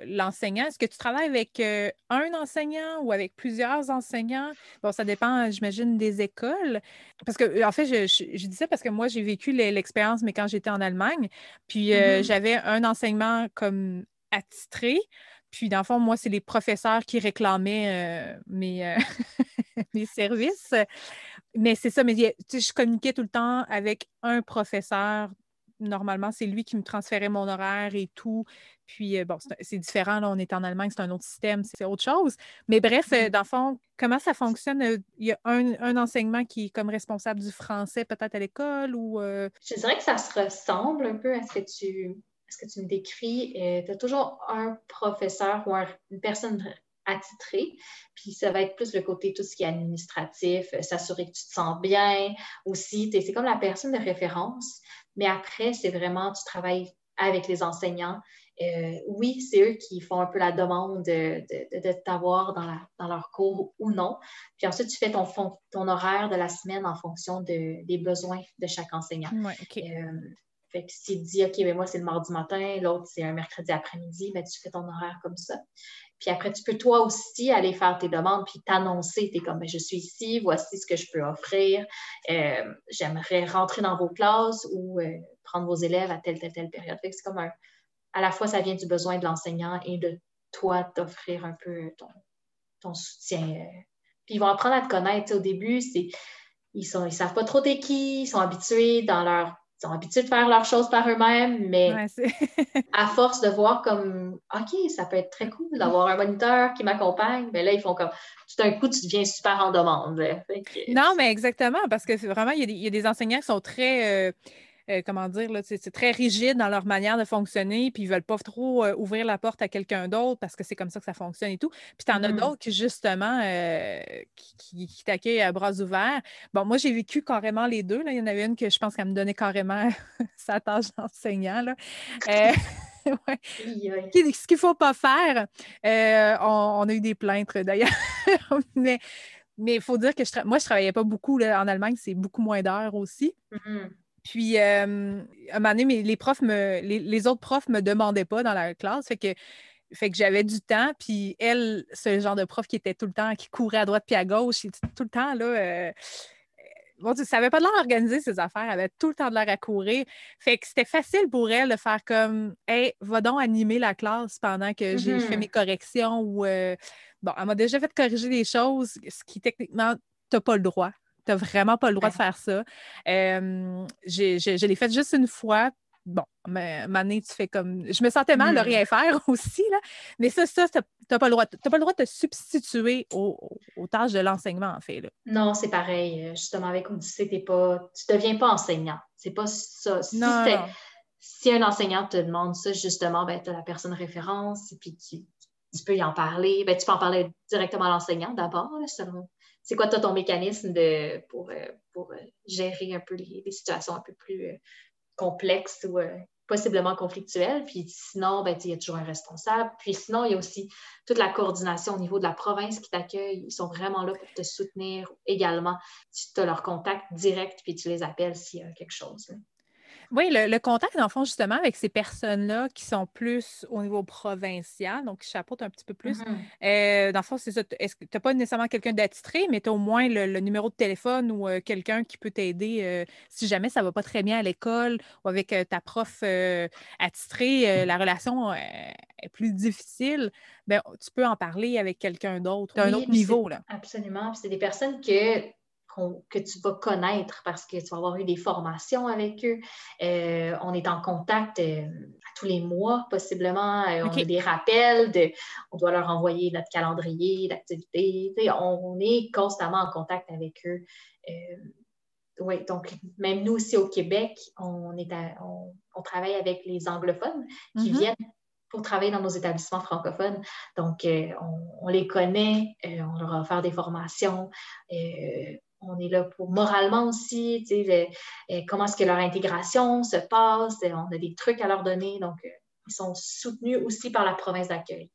l'enseignant, est-ce que tu travailles avec euh, un enseignant ou avec plusieurs enseignants? Bon, ça dépend, j'imagine, des écoles. Parce que, en fait, je, je, dis ça parce que moi, j'ai vécu l'expérience, mais quand j'étais en Allemagne, puis euh, mm-hmm. j'avais un enseignement comme attitré. Puis, dans le fond, moi, c'est les professeurs qui réclamaient mes, mes services. Mais c'est ça, mais je communiquais tout le temps avec un professeur. Normalement, c'est lui qui me transférait mon horaire et tout. Puis, euh, bon, c'est différent, là, on est en Allemagne, c'est un autre système, c'est autre chose. Mais bref, euh, dans le fond, comment ça fonctionne? Euh, il y a un, enseignement qui est comme responsable du français peut-être à l'école ou... Je dirais que ça se ressemble un peu à ce que tu, ce que tu me décris. tu as toujours un professeur ou une personne attitrée, puis ça va être plus le côté tout ce qui est administratif, s'assurer que tu te sens bien aussi. C'est comme la personne de référence, mais après, c'est vraiment, tu travailles avec les enseignants euh, oui, c'est eux qui font un peu la demande de, t'avoir dans, leur cours ou non. Puis ensuite, tu fais ton, ton horaire de la semaine en fonction des besoins de chaque enseignant. Ouais, euh, fait que si tu dis, OK, ben moi, c'est le mardi matin, l'autre, c'est un mercredi après-midi, ben, tu fais ton horaire comme ça. Puis après, tu peux toi aussi aller faire tes demandes puis t'annoncer. Tu es comme, ben, je suis ici, voici ce que je peux offrir. Euh, j'aimerais rentrer dans vos classes ou prendre vos élèves à telle, telle, telle période. Fait que c'est comme un, à la fois, ça vient du besoin de l'enseignant et de toi d'offrir un peu ton, soutien. Euh. Puis ils vont apprendre à te connaître. au début, c'est ils ne ils savent pas trop t'es qui, ils sont habitués dans leur sont habitués de faire leurs choses par eux-mêmes, mais à force de voir comme OK, ça peut être très cool d'avoir un moniteur qui m'accompagne, mais là, ils font comme tout d'un coup, tu deviens super en demande. Non, mais exactement, parce que vraiment, il y, a des, enseignants qui sont très. Euh, euh, comment dire, c'est très rigide dans leur manière de fonctionner, puis ils ne veulent pas trop euh, ouvrir la porte à quelqu'un d'autre parce que c'est comme ça que ça fonctionne et tout. Puis tu en as mm-hmm. d'autres qui, justement, euh, qui, t'accueillent à bras ouverts. Bon, moi, j'ai vécu carrément les deux. Là. Il y en avait une que je pense qu'elle me donnait carrément sa tâche d'enseignant. Ce qu'il ne faut pas faire, on, a eu des plaintes d'ailleurs, mais il faut dire que moi, je ne travaillais pas beaucoup. En Allemagne, c'est beaucoup moins d'heures aussi. Mm-hmm. Puis, euh, à un moment donné, les, profs me, les, autres profs ne me demandaient pas dans la classe. Fait que, fait que j'avais du temps. Puis, elle, ce genre de prof qui était tout le temps, qui courait à droite puis à gauche, tout le temps, là. Euh, bon, tu savais pas de l'air organiser ses affaires, elle avait tout le temps de l'air à courir. Fait que c'était facile pour elle de faire comme Hey, va donc animer la classe pendant que j'ai fait mm-hmm. mes corrections ou euh, bon, elle m'a déjà fait corriger des choses, ce qui techniquement, tu n'as pas le droit. Tu n'as vraiment pas le droit de faire ça. je, l'ai fait juste une fois. Bon, mais Mané, tu fais comme. Je me sentais mal de mmh. rien faire aussi, là. Mais ça, ça, tu n'as pas, le droit. pas le droit de te substituer aux, tâches de l'enseignement, en fait. Là. Non, c'est pareil. Euh, justement, avec Odyssée, tu ne deviens pas enseignant. C'est pas ça. Si, si, un enseignant te demande ça, justement, ben, tu as la personne référence, et puis tu, peux y en parler. Ben, tu peux en parler directement à l'enseignant d'abord, selon c'est quoi toi ton mécanisme pour, euh, euh, gérer un peu les, situations un peu plus euh, complexes ou possiblement conflictuelles? Puis sinon, ben, il y a toujours un responsable. Puis sinon, il y a aussi toute la coordination au niveau de la province qui t'accueille. Ils sont vraiment là pour te soutenir également. Tu as leur contact direct, puis tu les appelles s'il y a quelque chose. Oui, le, contact, dans le fond, justement, avec ces personnes-là qui sont plus au niveau provincial, donc qui chapeautent un petit peu plus, mm-hmm. euh, dans le fond, c'est ça. Tu n'as pas nécessairement quelqu'un d'attitré, mais tu as au moins le, numéro de téléphone ou euh, quelqu'un qui peut t'aider euh, si jamais ça ne va pas très bien à l'école ou avec ta prof attitrée, la relation est plus difficile, ben, tu peux en parler avec quelqu'un d'autre, d'un autre niveau. Là. Absolument. C'est des personnes que que tu vas connaître parce que tu vas avoir eu des formations avec eux. Euh, on est en contact euh, tous les mois, possiblement. Euh, on a des rappels, de, on doit leur envoyer notre calendrier d'activité. On, est constamment en contact avec eux. oui, donc même nous aussi au Québec, on, est on, travaille avec les anglophones qui mm-hmm. viennent pour travailler dans nos établissements francophones. Donc, on, les connaît, on leur a offert des formations on est là pour moralement aussi, euh, comment est-ce que leur intégration se passe, on a des trucs à leur donner, donc euh, ils sont soutenus aussi par la province d'accueil.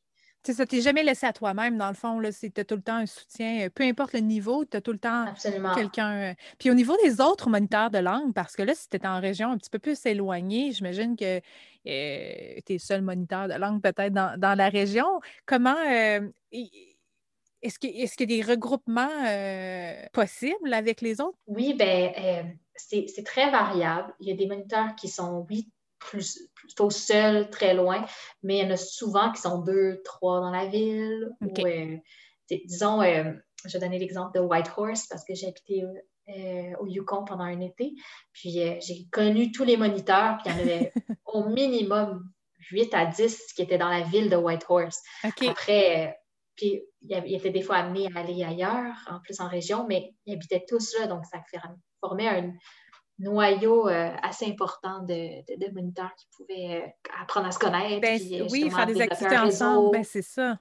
C'est ça, tu n'es jamais laissé à toi-même, dans le fond. Tu as tout le temps un soutien, euh, peu importe le niveau, tu as tout le temps quelqu'un. Puis au niveau des autres moniteurs de langue, parce que là, si tu es en région un petit peu plus éloignée, j'imagine que tu es seul moniteur de langue peut-être dans, la région. Comment. Est-ce qu'il y a des regroupements euh, possibles avec les autres? Oui, bien, euh, c'est très variable. Il y a des moniteurs qui sont, oui, plus, plutôt seuls, très loin, mais il y en a souvent qui sont deux, trois dans la ville. Euh, disons, je vais donner l'exemple de Whitehorse parce que j'ai habité au Yukon pendant un été. Puis j'ai connu tous les moniteurs, puis il y en avait au minimum 8 à 10 qui étaient dans la ville de Whitehorse. Après, puis ils étaient des fois amenés à aller ailleurs, en plus en région, mais ils habitaient tous là, donc ça formait un noyau assez important de, moniteurs qui pouvaient apprendre à se connaître. Ben, oui, faire des activités ensemble, ben, c'est ça.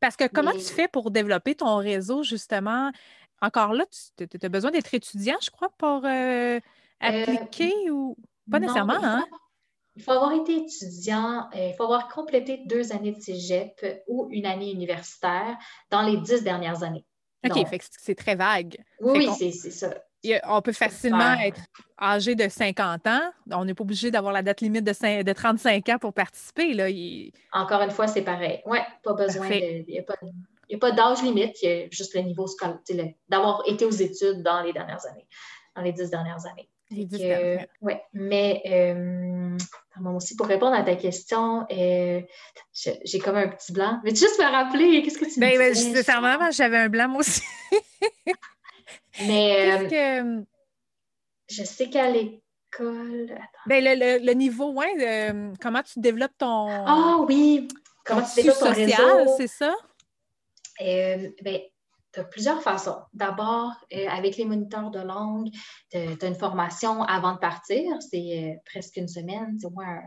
Parce que comment tu fais pour développer ton réseau, justement? Encore là, tu as besoin d'être étudiant, je crois, pour euh, euh, appliquer ou pas nécessairement, hein? Il faut avoir été étudiant, euh, il faut avoir complété deux années de cégep ou une année universitaire dans les dix dernières années. OK, c'est très vague. Oui, c'est ça. On peut facilement être âgé de 50 ans. On n'est pas obligé d'avoir la date limite de, de 35 ans pour participer. Là. Encore une fois, c'est pareil. Oui, pas besoin. Il n'y a pas, d'âge limite, il y a juste le niveau scolaire, d'avoir été aux études dans les dernières années, dans les dix dernières années. Oui, mais euh, aussi pour répondre à ta question, euh, j'ai comme un petit blanc. Mais tu juste me rappeler, qu'est-ce que tu ben, me disais? Ben, j'avais un blanc moi aussi. mais euh, je sais qu'à l'école. Ben, le, niveau, ouais, comment tu développes ton. Ah oui! Comment tu développes ton réseau? c'est ça? ben, tu as plusieurs façons. D'abord, euh, avec les moniteurs de langue, tu as une formation avant de partir. C'est euh, presque une semaine, c'est au moins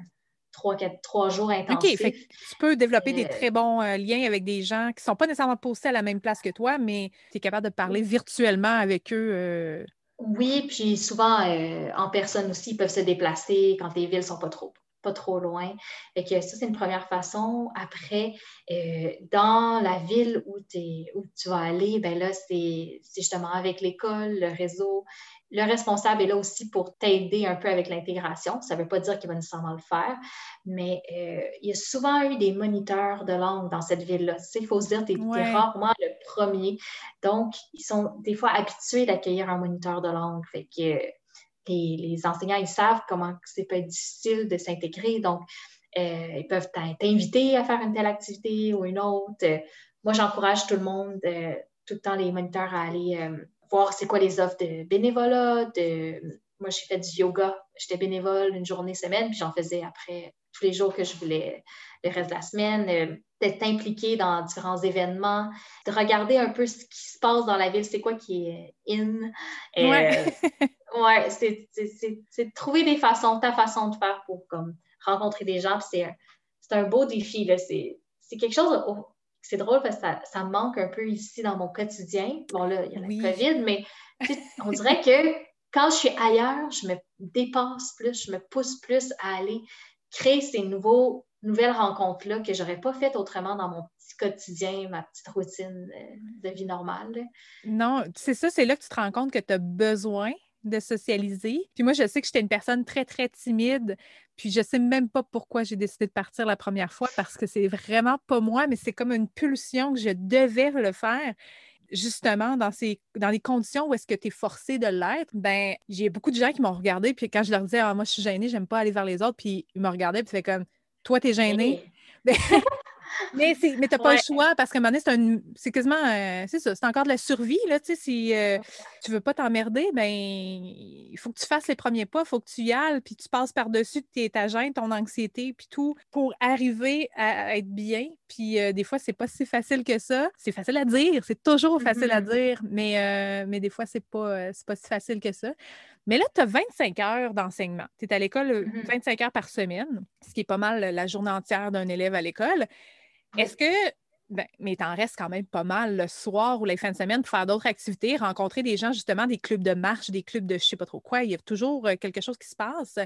trois, quatre, trois jours intensifs. OK, tu peux développer des euh, très bons liens avec des gens qui ne sont pas nécessairement postés à la même place que toi, mais tu es capable de parler virtuellement avec eux. Oui, puis souvent en personne aussi, ils peuvent se déplacer quand les villes ne sont pas trop pas trop loin. et que ça, c'est une première façon. Après, euh, dans la ville où, où tu vas aller, ben là, c'est justement avec l'école, le réseau. Le responsable est là aussi pour t'aider un peu avec l'intégration. Ça ne veut pas dire qu'il va nécessairement le faire, mais euh, il y a souvent eu des moniteurs de langue dans cette ville-là. Il faut se dire, tu es, rarement le premier. Donc, ils sont des fois habitués d'accueillir un moniteur de langue. Fait que les, enseignants, ils savent comment c'est être difficile de s'intégrer. Donc, euh, ils peuvent t'inviter à faire une telle activité ou une autre. moi, j'encourage tout le monde, euh, tout le temps les moniteurs à aller euh, voir c'est quoi les offres de bénévolat. De... Moi, j'ai fait du yoga. J'étais bénévole une journée semaine, puis j'en faisais après tous les jours que je voulais le reste de la semaine d'être impliqué dans différents événements, de regarder un peu ce qui se passe dans la ville, c'est quoi qui est in. Euh, ouais, c'est, de trouver des façons, ta façon de faire pour comme, rencontrer des gens. C'est, un beau défi. C'est, quelque chose. c'est drôle parce que ça, ça, manque un peu ici dans mon quotidien. Bon, là, il y a la COVID, mais on dirait que quand je suis ailleurs, je me dépasse plus, je me pousse plus à aller créer ces nouveaux nouvelles rencontres-là que j'aurais pas faites autrement dans mon petit quotidien, ma petite routine euh, de vie normale. Non, c'est ça, c'est là que tu te rends compte que tu as besoin de socialiser. Puis moi, je sais que j'étais une personne très, très timide. Puis je sais même pas pourquoi j'ai décidé de partir la première fois parce que c'est vraiment pas moi, mais c'est comme une pulsion que je devais le faire justement dans, ces, dans les conditions où est-ce que tu es forcé de l'être, ben j'ai beaucoup de gens qui m'ont regardé, puis quand je leur disais, ah, moi, je suis gênée, j'aime pas aller vers les autres, puis ils me regardaient, puis fait comme, toi, tu es gêné. Mais tu n'as pas le choix parce qu'à un moment donné, c'est quasiment, euh, c'est ça, c'est encore de la survie, là, tu sais, si euh, tu veux pas t'emmerder, ben il faut que tu fasses les premiers pas, il faut que tu y ailles, puis tu passes par-dessus ta gêne, ton anxiété, puis tout, pour arriver à être bien, puis euh, des fois, c'est pas si facile que ça. C'est facile à dire, c'est toujours facile à mm-hmm. dire, mais, mais des fois, c'est pas, pas si facile que ça. Mais là, tu as 25 heures d'enseignement. Tu es à l'école 25 mmh heures par semaine, ce qui est pas mal la journée entière d'un élève à l'école. Est-ce que, ben, mais t'en restes quand même pas mal le soir ou les fins de semaine pour faire d'autres activités, rencontrer des gens, justement, des clubs de marche, des clubs de je sais pas trop quoi? Il y a toujours euh, quelque chose qui se passe.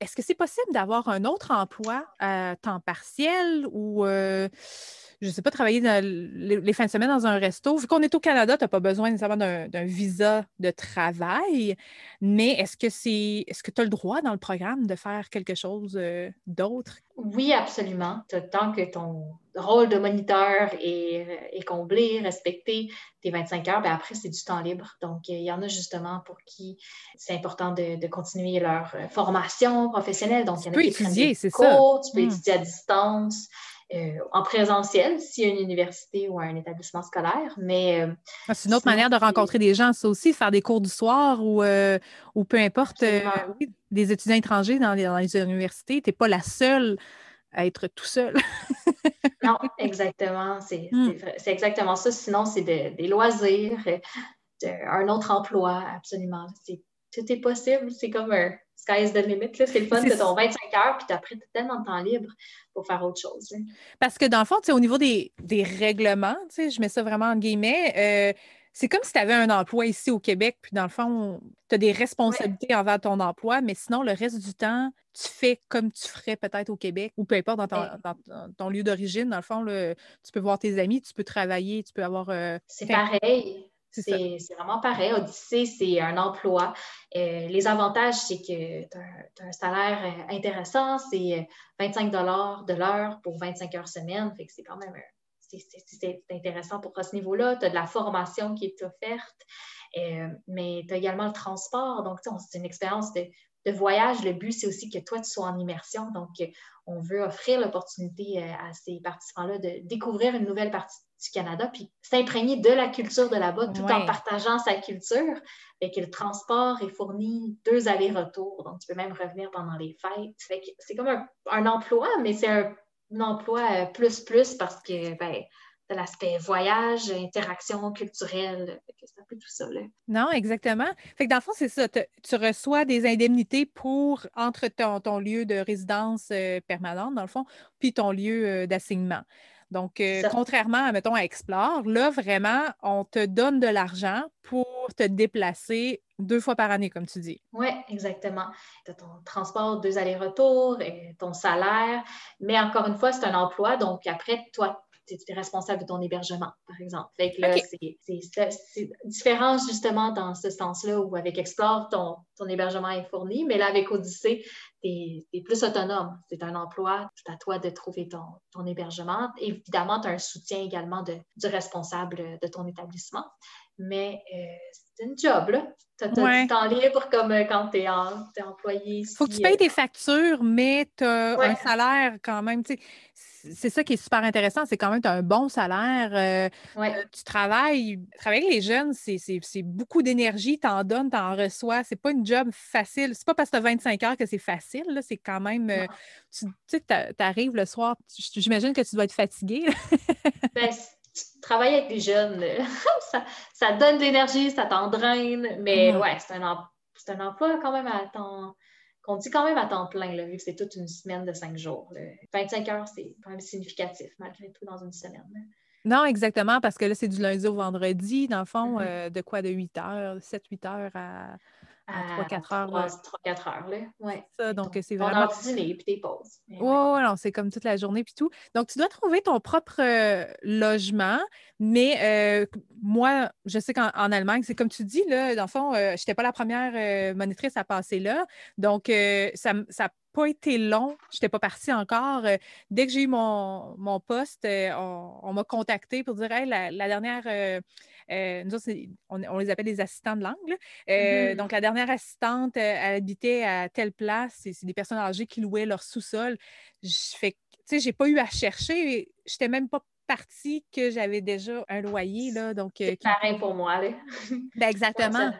Est-ce que c'est possible d'avoir un autre emploi à temps partiel ou. Euh, je ne sais pas, travailler les, fins de semaine dans un resto? Vu qu'on est au Canada, tu n'as pas besoin nécessairement d'un visa de travail, mais est-ce que c'est est-ce que tu as le droit dans le programme de faire quelque chose euh, d'autre? Oui, absolument. Tant que ton rôle de moniteur est, comblé, respecté, tes 25 heures, bien après, c'est du temps libre. Donc, il y en a justement pour qui c'est important de, continuer leur euh, formation professionnelle. Donc, il y en a qui étudier, c'est ça. Tu peux hmm. étudier à distance. en présentiel s'il y a une université ou un établissement scolaire. Mais ah, c'est une autre manière de rencontrer des gens, ça aussi, faire des cours du soir ou, ou peu importe, des étudiants étrangers dans les, dans les universités. Tu n'es pas la seule à être tout seul. Non, exactement. Hmm. C'est exactement ça. Sinon, c'est des loisirs, un autre emploi, absolument. Tout est possible. C'est comme un sky is the limit. C'est le fun, de ton 25 heures, puis après, tu as tellement de temps libre pour faire autre chose. Parce que dans le fond, au niveau des, des règlements, je mets ça vraiment en guillemets, euh, c'est comme si tu avais un emploi ici au Québec, puis dans le fond, tu as des responsabilités envers ton emploi, mais sinon, le reste du temps, tu fais comme tu ferais peut-être au Québec ou peu importe dans ton, lieu d'origine. Dans le fond, tu peux voir tes amis, tu peux travailler, tu peux avoir. Euh, c'est pareil. C'est vraiment pareil. Odyssée, c'est un emploi. Euh, les avantages, c'est que tu as, un salaire euh, intéressant. C'est 25 de l'heure pour 25 heures semaine. Fait que c'est quand même c'est intéressant pour ce niveau-là. Tu as de la formation qui est offerte, euh, mais tu as également le transport. Donc, c'est une expérience de, voyage. Le but, c'est aussi que toi, tu sois en immersion. Donc, on veut offrir l'opportunité euh, à ces participants-là de découvrir une nouvelle partie du Canada, puis s'imprégner de la culture de là-bas tout en partageant sa culture. Et que le transport est fourni deux allers-retours. Donc, tu peux même revenir pendant les fêtes. c'est comme un, un emploi, mais c'est un emploi euh, plus plus parce que ben, l'aspect voyage, interaction culturelle, c'est un peu tout ça. Là. Non, exactement. Fait que dans le fond, c'est ça. Tu reçois des indemnités pour entre ton, lieu de résidence euh, permanente, dans le fond, puis ton lieu euh, d'assignement. Donc, contrairement à, mettons, à Explore, là, vraiment, on te donne de l'argent pour te déplacer deux fois par année, comme tu dis. Oui, exactement. Tu as ton transport, deux allers-retours, ton salaire, mais encore une fois, c'est un emploi, donc après, toi, tu es responsable de ton hébergement, par exemple. Fait que là, c'est différent justement dans ce sens-là où avec Explore, ton, ton hébergement est fourni, mais là, avec Odyssée, tu es, plus autonome. C'est un emploi, c'est à toi de trouver ton, ton hébergement. Évidemment, tu as un soutien également de, du responsable de ton établissement mais euh, c'est une job, là. Tu as, du temps libre comme euh, quand tu es, employé. Il faut que tu payes tes factures, mais tu as un salaire quand même. C'est ça qui est super intéressant, c'est quand même tu as un bon salaire. Euh, tu travailles, travailler avec les jeunes, c'est beaucoup d'énergie, tu en donnes, tu en reçois. C'est pas une job facile. C'est pas parce que tu as 25 heures que c'est facile, c'est quand même. tu sais, tu arrives le soir, j'imagine que tu dois être fatigué. ben, travailler avec des jeunes, ça, donne de l'énergie, ça t'endraine, mais ouais, c'est un, emploi quand même à temps, qu'on dit quand même à temps plein, vu que c'est toute une semaine de cinq jours. 25 heures, c'est quand même significatif, malgré tout, dans une semaine. Non, exactement, parce que là, c'est du lundi au vendredi, dans le fond, mm-hmm. euh, de quoi, de 8 heures, 7-8 heures à à 3-4 heures. 3-4 heures, là. Ouais. Ça, donc, c'est vraiment. Ton dîner puis tes pauses. Oui, ouais, non, c'est comme toute la journée puis tout. Donc, tu dois trouver ton propre euh, logement, mais euh, moi, je sais qu'en Allemagne, c'est comme tu dis, là, dans le fond, euh, je n'étais pas la première monitrice à passer là. Donc, ça n'a pas été long. Je n'étais pas partie encore. dès que j'ai eu mon, mon poste, on, m'a contacté pour dire hey, la, la dernière euh, nous on, les appelle des assistants de langue. Euh, mm-hmm. Donc, la dernière assistante, euh, elle habitait à telle place. C'est des personnes âgées qui louaient leur sous-sol. Je fais, tu sais, j'ai pas eu à chercher. Je n'étais même pas partie que j'avais déjà un loyer. Là, donc, c'est pareil pour moi. Là. Ben, exactement.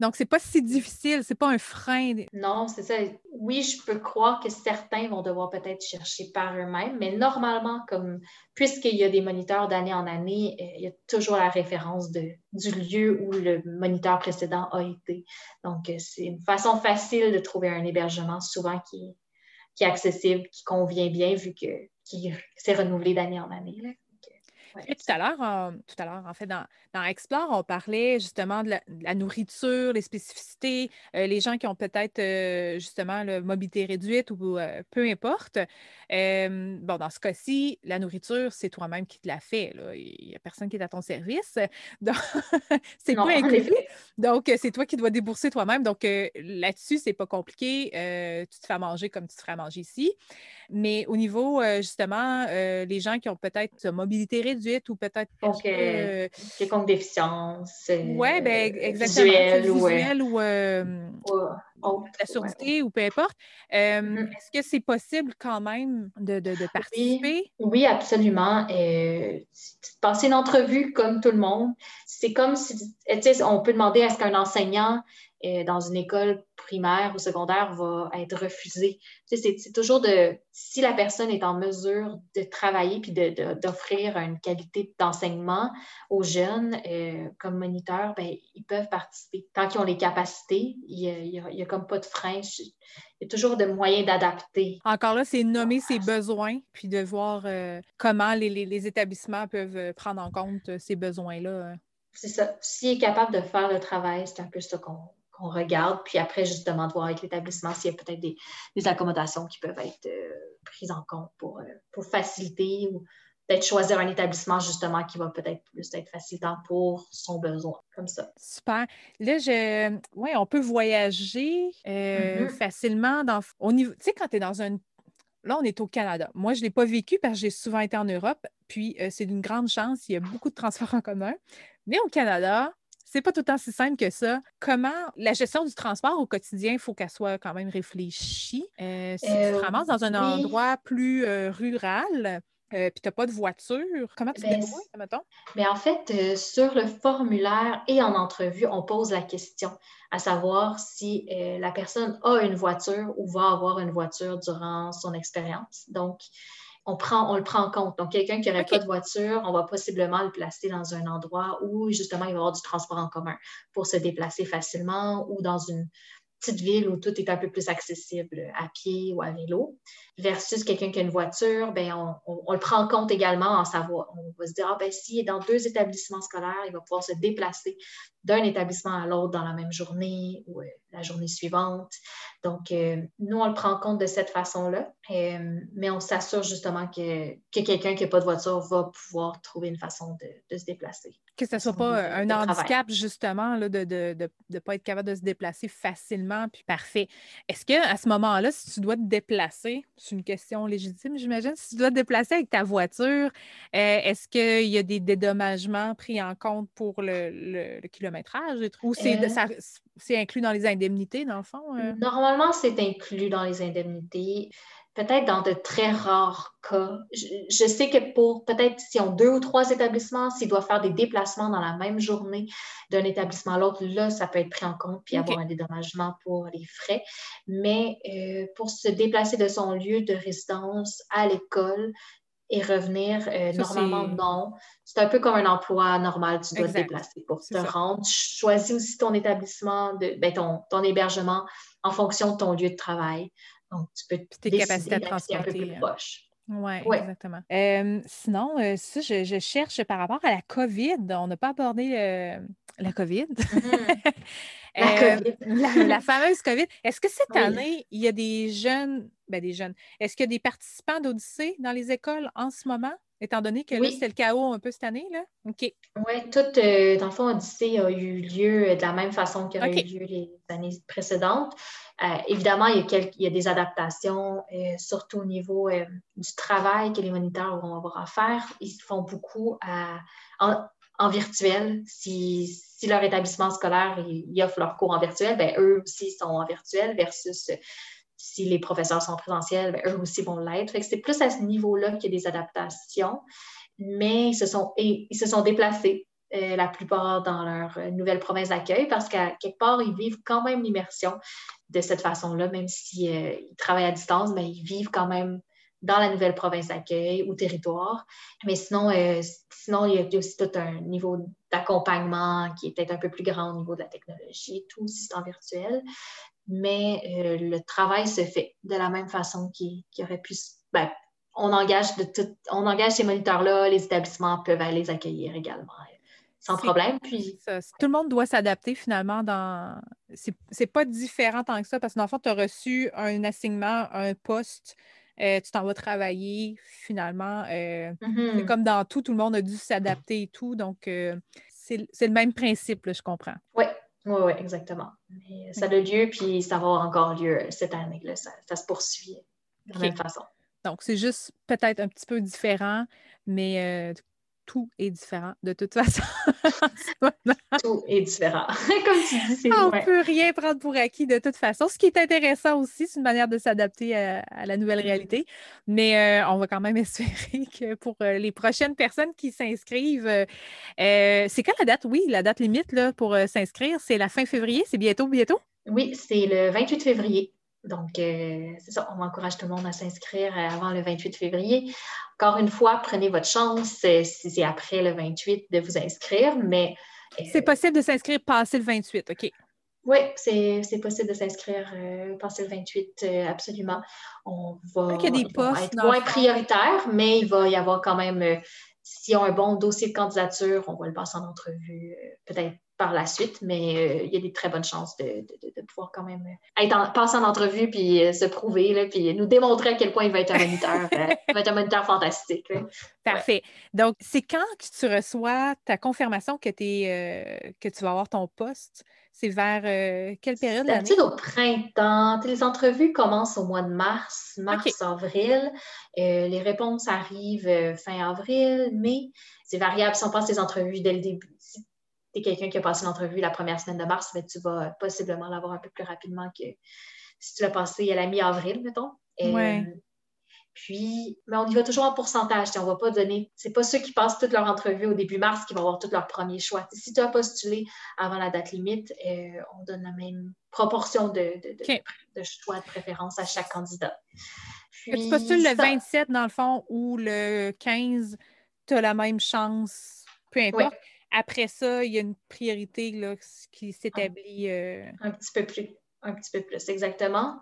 Donc, c'est pas si difficile, c'est pas un frein. Non, c'est ça. Oui, je peux croire que certains vont devoir peut-être chercher par eux-mêmes, mais normalement, comme puisqu'il y a des moniteurs d'année en année, euh, il y a toujours la référence du lieu où le moniteur précédent a été. Donc, euh, c'est une façon facile de trouver un hébergement, souvent qui, est accessible, qui convient bien, vu que qui s'est renouvelé d'année en année. Tout à l'heure, tout à l'heure, en fait, dans, dans, Explore, on parlait justement de la, nourriture, les spécificités, euh, les gens qui ont peut-être euh, justement la mobilité réduite ou euh, peu importe. bon, dans ce cas-ci, la nourriture, c'est toi-même qui te la fait. Il n'y a personne qui est à ton service. Donc, c'est pas inclus. Donc, c'est toi qui dois débourser toi-même. Donc, là-dessus, c'est pas compliqué. tu te fais manger comme tu te ferais manger ici. Mais au niveau, justement, les gens qui ont peut-être mobilité réduite, ou peut-être Donc, euh, quelconque déficience. oui, ben, exactement. Visuelle, ou, la surdité ou peu importe. Mm-hmm. Est-ce que c'est possible quand même de, participer? Oui, absolument. passer une entrevue comme tout le monde, c'est comme si, on peut demander à ce qu'un enseignant dans une école primaire ou secondaire va être refusé. c'est toujours de, si la personne est en mesure de travailler puis d'offrir une qualité d'enseignement aux jeunes euh, comme moniteurs, ben, ils peuvent participer. Tant qu'ils ont les capacités, il n'y a, comme pas de frein. Il y a toujours de moyens d'adapter. Encore là, c'est nommer ses besoins puis de voir euh, comment les, les, établissements peuvent prendre en compte ces besoins-là. C'est ça. S'il est capable de faire le travail, c'est un peu ce qu'on regarde, puis après, justement, de voir avec l'établissement s'il y a peut-être des, accommodations qui peuvent être euh, prises en compte pour, euh, pour faciliter ou peut-être choisir un établissement, justement, qui va peut-être plus être facilitant pour son besoin, comme ça. Super. Là, je... oui, on peut voyager euh, mm-hmm. facilement dans... au niveau... Tu sais, quand tu es dans un Là, on est au Canada. Moi, je ne l'ai pas vécu parce que j'ai souvent été en Europe. Puis, c'est d'une grande chance. Il y a beaucoup de transports en commun. Mais au Canada, c'est pas tout le temps si simple que ça. Comment la gestion du transport au quotidien, il faut qu'elle soit quand même réfléchie. Euh, si tu te euh, ramasses dans un endroit plus euh, puis tu n'as pas de voiture, comment tu te ben, débrouilles, mettons? Mais en fait, sur le formulaire et en entrevue, on pose la question, à savoir si la personne a une voiture ou va avoir une voiture durant son expérience. Donc, on, prend, on le prend en compte. Donc, quelqu'un qui n'aurait pas de voiture, on va possiblement le placer dans un endroit où, justement, il va avoir du transport en commun pour se déplacer facilement ou dans une petite ville où tout est un peu plus accessible à pied ou à vélo, versus quelqu'un qui a une voiture, ben on, le prend en compte également en savoir. On va se dire, ah, ben, est dans deux établissements scolaires, il va pouvoir se déplacer d'un établissement à l'autre dans la même journée ou euh, la journée suivante. Donc, euh, nous, on le prend en compte de cette façon-là, euh, mais on s'assure justement que, quelqu'un qui n'a pas de voiture va pouvoir trouver une façon de, se déplacer. Que ce ne soit pas un handicap, justement, là, de ne de, pas être capable de se déplacer facilement, puis parfait. Est-ce qu'à ce, ce moment-là, si tu dois te déplacer, c'est une question légitime, j'imagine, si tu dois te déplacer avec ta voiture, est-ce qu'il y a des dédommagements pris en compte pour le, le, le kilométrage? Ou c'est c'est inclus dans les indemnités, dans le fond? Euh? Normalement, c'est inclus dans les indemnités. Peut-être dans de très rares cas. Je, sais que pour peut-être s'ils ont deux ou trois établissements, s'ils doivent faire des déplacements dans la même journée d'un établissement à l'autre, là, ça peut être pris en compte puis avoir un dédommagement pour les frais. Mais euh, pour se déplacer de son lieu de résidence à l'école, et revenir, euh, normalement, non. C'est un peu comme un emploi normal, tu dois te déplacer pour te rendre. Tu choisis aussi ton établissement, de, ben, ton, ton, hébergement en fonction de ton lieu de travail. Donc, tu peux tes capacités transporter. un peu plus hein. proche. Oui, ouais. exactement. Euh, sinon, euh, ça, je, cherche par rapport à la COVID. On n'a pas abordé la COVID. Mm-hmm. la, fameuse COVID. Est-ce que cette année, il y a des jeunes, ben des jeunes, est-ce qu'il y a des participants d'Odyssée dans les écoles en ce moment? Étant donné que là, c'était le chaos un peu cette année, là? OK. Oui, tout, euh, dans le fond, Odyssée a eu lieu de la même façon qu'il a eu lieu les années précédentes. Euh, évidemment, il y, a il y, a des adaptations, euh, surtout au niveau du travail que les moniteurs vont avoir à faire. Ils font beaucoup en, en virtuel. Si, si leur établissement scolaire offre leurs cours en virtuel, ben, eux aussi sont en virtuel versus si les professeurs sont présentiels, ben, eux aussi vont l'être. C'est plus à ce niveau-là qu'il y a des adaptations, mais ils se sont, ils se sont déplacés euh, la plupart dans leur nouvelle province d'accueil parce qu'à quelque part, ils vivent quand même l'immersion de cette façon-là, même s'ils euh, travaillent à distance, mais ils vivent quand même dans la nouvelle province d'accueil ou territoire. Mais sinon, euh, sinon, il y a aussi tout un niveau d'accompagnement qui est peut-être un peu plus grand au niveau de la technologie, tout le système virtuel. Mais euh, le travail se fait de la même façon qu'il aurait pu. Ben, on engage, de tout, on engage ces moniteurs-là, les établissements peuvent aller les accueillir également sans problème. Puis... tout le monde doit s'adapter finalement dans. C'est pas différent tant que ça parce que dans le fond, tu as reçu un assignement, un poste euh, tu t'en vas travailler finalement. Euh, mm-hmm. comme dans tout, tout le monde a dû s'adapter et tout. Donc, euh, c'est le même principe, je comprends. Oui, oui, oui, exactement. ça a lieu, puis ça va encore lieu cette année. Là, ça, se poursuit de la même façon. Donc, c'est juste peut-être un petit peu différent, mais tout est différent de toute façon. tout est différent. Comme tu dis, c'est On ne peut rien prendre pour acquis de toute façon. Ce qui est intéressant aussi, c'est une manière de s'adapter à, la nouvelle réalité. Mais euh, on va quand même espérer que pour euh, les prochaines personnes qui s'inscrivent, euh, c'est quand la date? Oui, la date limite là, pour s'inscrire, c'est la fin février. C'est bientôt, bientôt? Oui, c'est le 28 février. Donc, euh, c'est ça, on encourage tout le monde à s'inscrire euh, avant le 28 février. Encore une fois, prenez votre chance euh, si c'est après le 28 de vous inscrire, mais... c'est possible de s'inscrire passé le 28, OK. Oui, c'est possible de s'inscrire passé le 28, absolument. On va, il y a des postes, être moins prioritaire, mais il va y avoir quand même, s'ils ont un bon dossier de candidature, on va le passer en entrevue, peut-être par la suite, mais euh, il y a des très bonnes chances de, pouvoir quand même euh, passer en entrevue puis euh, se prouver, là, puis nous démontrer à quel point il va être un moniteur, va être un moniteur fantastique. Parfait. Donc, c'est quand que tu reçois ta confirmation que, es, que tu vas avoir ton poste? C'est vers quelle période au printemps. Les entrevues commencent au mois de mars, mars-avril. les réponses arrivent fin avril, mai. C'est variable si on passe les entrevues dès le début tu es quelqu'un qui a passé l'entrevue la première semaine de mars, mais tu vas possiblement l'avoir un peu plus rapidement que si tu l'as passé à la mi-avril, mettons. Euh, puis, mais on y va toujours en pourcentage. On ne va pas donner. C'est pas ceux qui passent toute leur entrevue au début mars qui vont avoir tout leur premier choix. si tu as postulé avant la date limite, euh, on donne la même proportion de, de, choix de préférence à chaque candidat. Puis, tu postules le 27 dans le fond ou le 15, tu as la même chance, peu importe. Après ça, il y a une priorité là, qui s'établit. Euh, un petit peu plus. Un petit peu plus, exactement.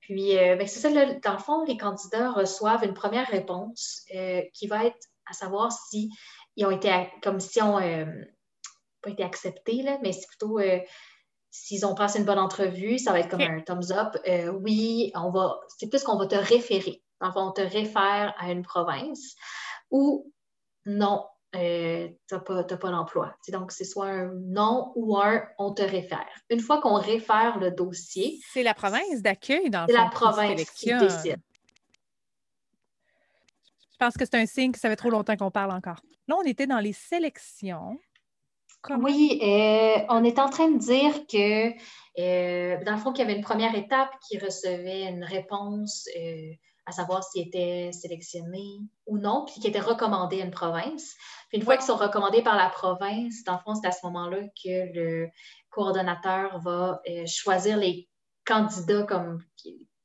Puis, euh, ben, c'est ça, dans le fond, les candidats reçoivent une première réponse euh, qui va être à savoir si ils ont été, comme si on, pas été acceptés, là, mais c'est plutôt s'ils ont passé une bonne entrevue, ça va être comme un thumbs up. oui, on va, c'est plus qu'on va te référer. Dans le fond, on te réfère à une province ou non, euh, tu n'as pas, pas l'emploi. Donc, c'est soit un non ou un on te réfère. Une fois qu'on réfère le dossier. C'est la province d'accueil dans le C'est la province qui décide. Je pense que c'est un signe que ça fait trop longtemps qu'on parle encore. Là, on était dans les sélections. Oui, euh, on est en train de dire que, euh, dans le fond, qu'il y avait une première étape qui recevait une réponse à savoir s'ils étaient sélectionnés ou non, puis qui étaient recommandés à une province. Puis une fois qu'ils sont recommandés par la province, dans le fond, c'est à ce moment-là que le coordonnateur va euh, choisir les candidats comme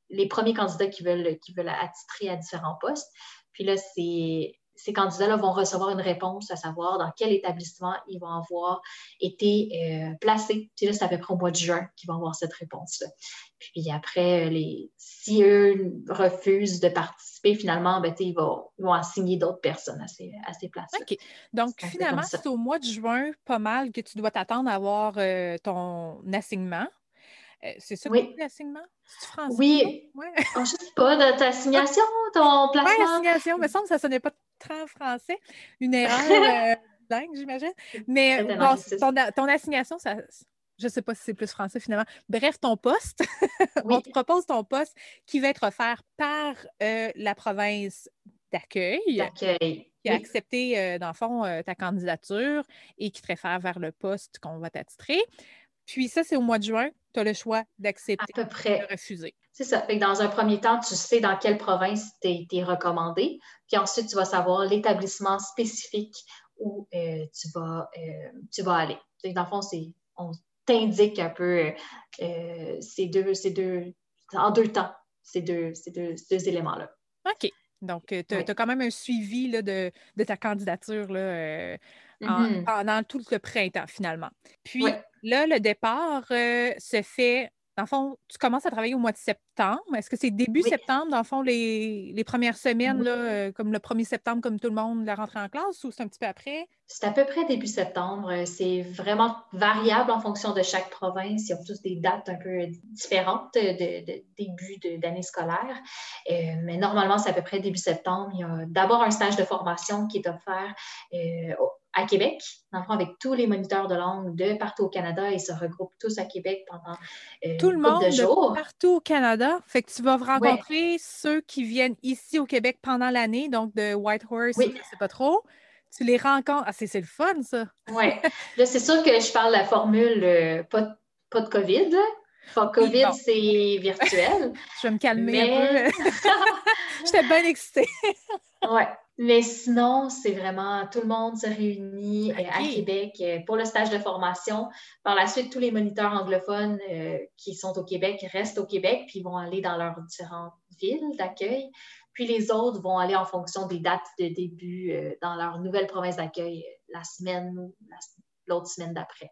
les premiers candidats qui veulent, qui veulent attitrer à différents postes. Puis là, c'est ces candidats-là vont recevoir une réponse à savoir dans quel établissement ils vont avoir été euh, placés. Puis là, c'est à peu près au mois de juin qu'ils vont avoir cette réponse-là. Puis après, les, si eux refusent de participer, finalement, ben, ils, vont, vont assigner d'autres personnes à ces, à ces places-là. OK. Donc, finalement, c'est au mois de juin, pas mal, que tu dois t'attendre à avoir euh, ton assignement. Euh, c'est ça oui. l'assignement? Oui. Ouais. Oh, je ne sais pas, de ta assignation, ton placement. Oui, que ça ne sonnait pas très français. Une erreur euh, dingue, j'imagine. Mais bon, ton, ton, assignation, ça, je ne sais pas si c'est plus français finalement. Bref, ton poste, on te propose ton poste qui va être offert par euh, la province d'accueil. Qui a accepté, dans le fond, ta candidature et qui te réfère vers le poste qu'on va t'attitrer. Puis ça, c'est au mois de juin, tu as le choix d'accepter ou de refuser. C'est ça. dans un premier temps, tu sais dans quelle province tu es, recommandé. Puis ensuite, tu vas savoir l'établissement spécifique où euh, tu, vas, euh, tu vas aller. dans le fond, on t'indique un peu euh, ces, deux, ces deux, en deux temps, ces deux, ces deux, éléments-là. OK. Donc, tu as, quand même un suivi là, de, ta candidature là, mm-hmm. pendant tout le printemps, finalement. Puis, Là, le départ euh, se fait, dans le fond, tu commences à travailler au mois de septembre. Est-ce que c'est début septembre, dans le fond, les, premières semaines, là, euh, comme le 1er septembre, comme tout le monde, la rentrée en classe, ou c'est un petit peu après? C'est à peu près début septembre. C'est vraiment variable en fonction de chaque province. Ils ont tous des dates un peu différentes de, début d'année scolaire. Euh, mais normalement, c'est à peu près début septembre. Il y a d'abord un stage de formation qui est offert à Québec, dans le fond, avec tous les moniteurs de langue de partout au Canada. Ils se regroupent tous à Québec pendant euh, Tout le monde de jours. partout au Canada. Fait que tu vas rencontrer ceux qui viennent ici au Québec pendant l'année, donc de Whitehorse, je ne sais pas trop. tu les rencontres. Ah, c'est le fun, ça. oui. Là, c'est sûr que je parle de la formule euh, pas, pas, de COVID. Là. COVID, c'est virtuel. je vais me calmer un peu. J'étais bien excitée. oui. Mais sinon, c'est vraiment tout le monde se réunit euh, à Québec euh, pour le stage de formation. Par la suite, tous les moniteurs anglophones qui sont au Québec restent au Québec puis vont aller dans leurs différentes villes d'accueil. Puis les autres vont aller en fonction des dates de début euh, dans leur nouvelle province d'accueil euh, la semaine ou l'autre semaine d'après.